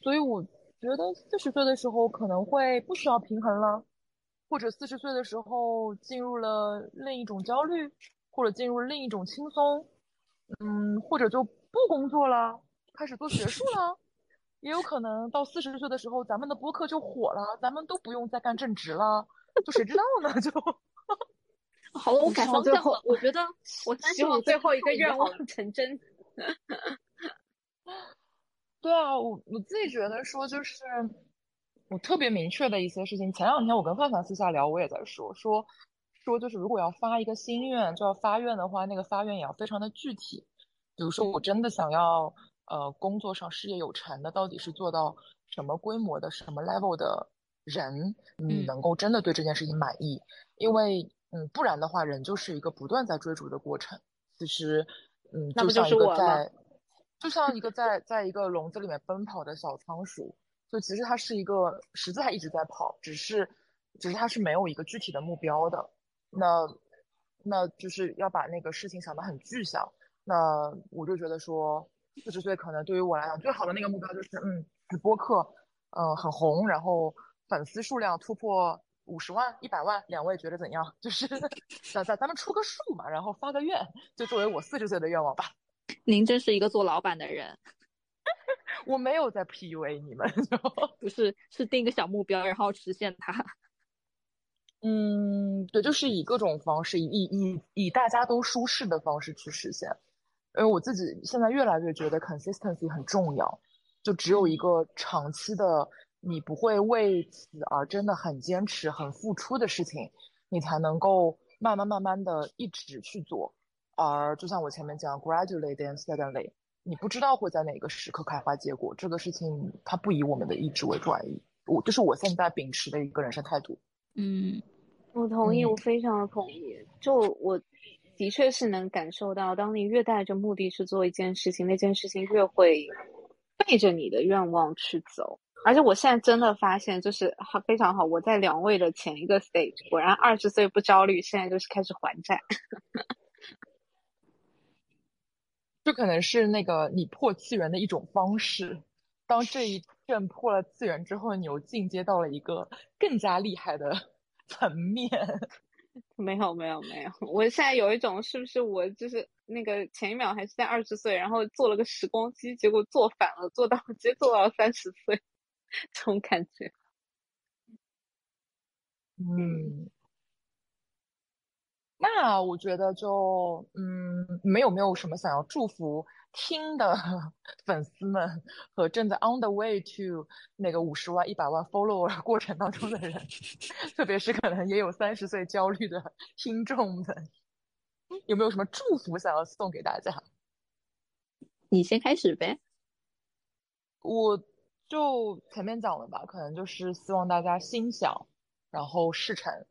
Speaker 3: 所以我觉得四十岁的时候可能会不需要平衡了，或者四十岁的时候进入了另一种焦虑，或者进入另一种轻松，嗯，或者就不工作了，开始做学术了，也有可能到四十岁的时候，咱们的播客就火了，咱们都不用再干正职了，就谁知道呢？就 *laughs*
Speaker 2: 好了，我改方向了，我觉得 *laughs* 我
Speaker 1: 希望最后一个愿望成真。*laughs*
Speaker 3: 对啊，我我自己觉得说，就是我特别明确的一些事情。前两天我跟范范私下聊，我也在说说说，就是如果要发一个心愿，就要发愿的话，那个发愿也要非常的具体。比如说，我真的想要呃工作上事业有成的，到底是做到什么规模的、什么 level 的人，你能够真的对这件事情满意？因为嗯，不然的话，人就是一个不断在追逐的过程。其实，嗯，
Speaker 1: 那不
Speaker 3: 就是
Speaker 1: 我
Speaker 3: 在。就像一个 *laughs* 在在一个笼子里面奔跑的小仓鼠，就其实它是一个实际它一直在跑，只是只是它是没有一个具体的目标的。那那就是要把那个事情想得很具象。那我就觉得说，四十岁可能对于我来讲最好的那个目标就是，嗯，直播课，嗯，很红，然后粉丝数量突破五十万、一百万，两位觉得怎样？*laughs* 就是 *laughs* 咱咱咱们出个数嘛，然后发个愿，就作为我四十岁的愿望吧。
Speaker 2: 您真是一个做老板的人，*laughs*
Speaker 3: 我没有在 PUA 你们，
Speaker 2: 不是，是定个小目标，然后实现它。
Speaker 3: 嗯，对，就是以各种方式，以以以大家都舒适的方式去实现。因为我自己现在越来越觉得 consistency 很重要，就只有一个长期的，你不会为此而真的很坚持、很付出的事情，你才能够慢慢慢慢的一直去做。而就像我前面讲，gradually then suddenly，你不知道会在哪个时刻开花结果。这个事情它不以我们的意志为转移，我就是我现在秉持的一个人生态度。
Speaker 2: 嗯，
Speaker 1: 我同意，我非常的同意。就我的确是能感受到，当你越带着目的去做一件事情，那件事情越会背着你的愿望去走。而且我现在真的发现，就是好非常好。我在两位的前一个 stage，果然二十岁不焦虑，现在就是开始还债。*laughs*
Speaker 3: 这可能是那个你破次元的一种方式。当这一阵破了次元之后，你又进阶到了一个更加厉害的 *laughs* 层面。
Speaker 1: 没有，没有，没有。我现在有一种，是不是我就是那个前一秒还是在二十岁，然后做了个时光机，结果做反了，做到直接做到了三十岁，这种感觉。
Speaker 3: 嗯。那我觉得就嗯，没有没有什么想要祝福听的 *laughs* 粉丝们和正在 on the way to 那个五十万、一百万 follower 过程当中的人，*laughs* 特别是可能也有三十岁焦虑的听众们，有没有什么祝福想要送给大家？
Speaker 2: 你先开始呗。
Speaker 3: 我就前面讲了吧，可能就是希望大家心想，然后事成。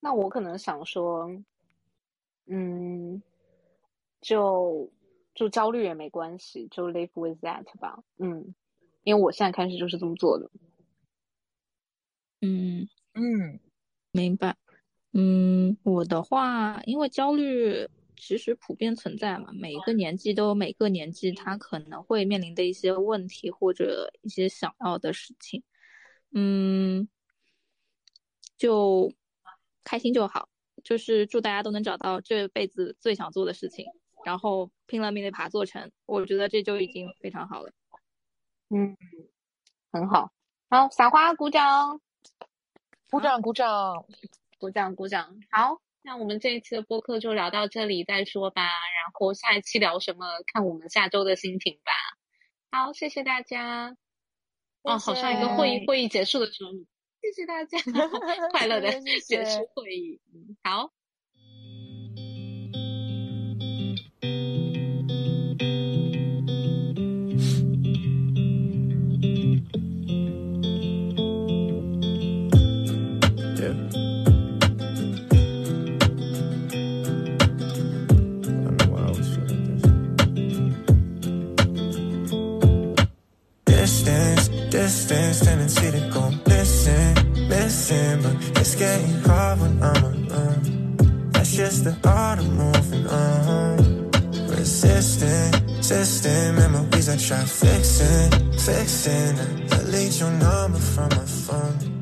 Speaker 1: 那我可能想说，嗯，就就焦虑也没关系，就 live with that 吧。嗯，因为我现在开始就是这么做的。
Speaker 2: 嗯
Speaker 3: 嗯，
Speaker 2: 明白。嗯，我的话，因为焦虑其实普遍存在嘛，每一个年纪都有每个年纪他可能会面临的一些问题或者一些想要的事情。嗯，就。开心就好，就是祝大家都能找到这辈子最想做的事情，然后拼了命的把它做成。我觉得这就已经非常好了。
Speaker 1: 嗯，很好，好，撒花，鼓掌，
Speaker 3: 鼓掌，鼓掌，
Speaker 1: 鼓掌，鼓掌。好，那我们这一期的播客就聊到这里再说吧。然后下一期聊什么，看我们下周的心情吧。好，谢谢大家。哦，好像一个会议会议结束的时候。*laughs* 谢谢大家，*laughs* 快乐的 *laughs* 结束会议。好。
Speaker 4: distance, tendency to go missing, missing. But it's getting hard when I'm alone. That's just the art of moving on. Resisting, resisting memories I try fixing, fixing. I delete your number from my phone.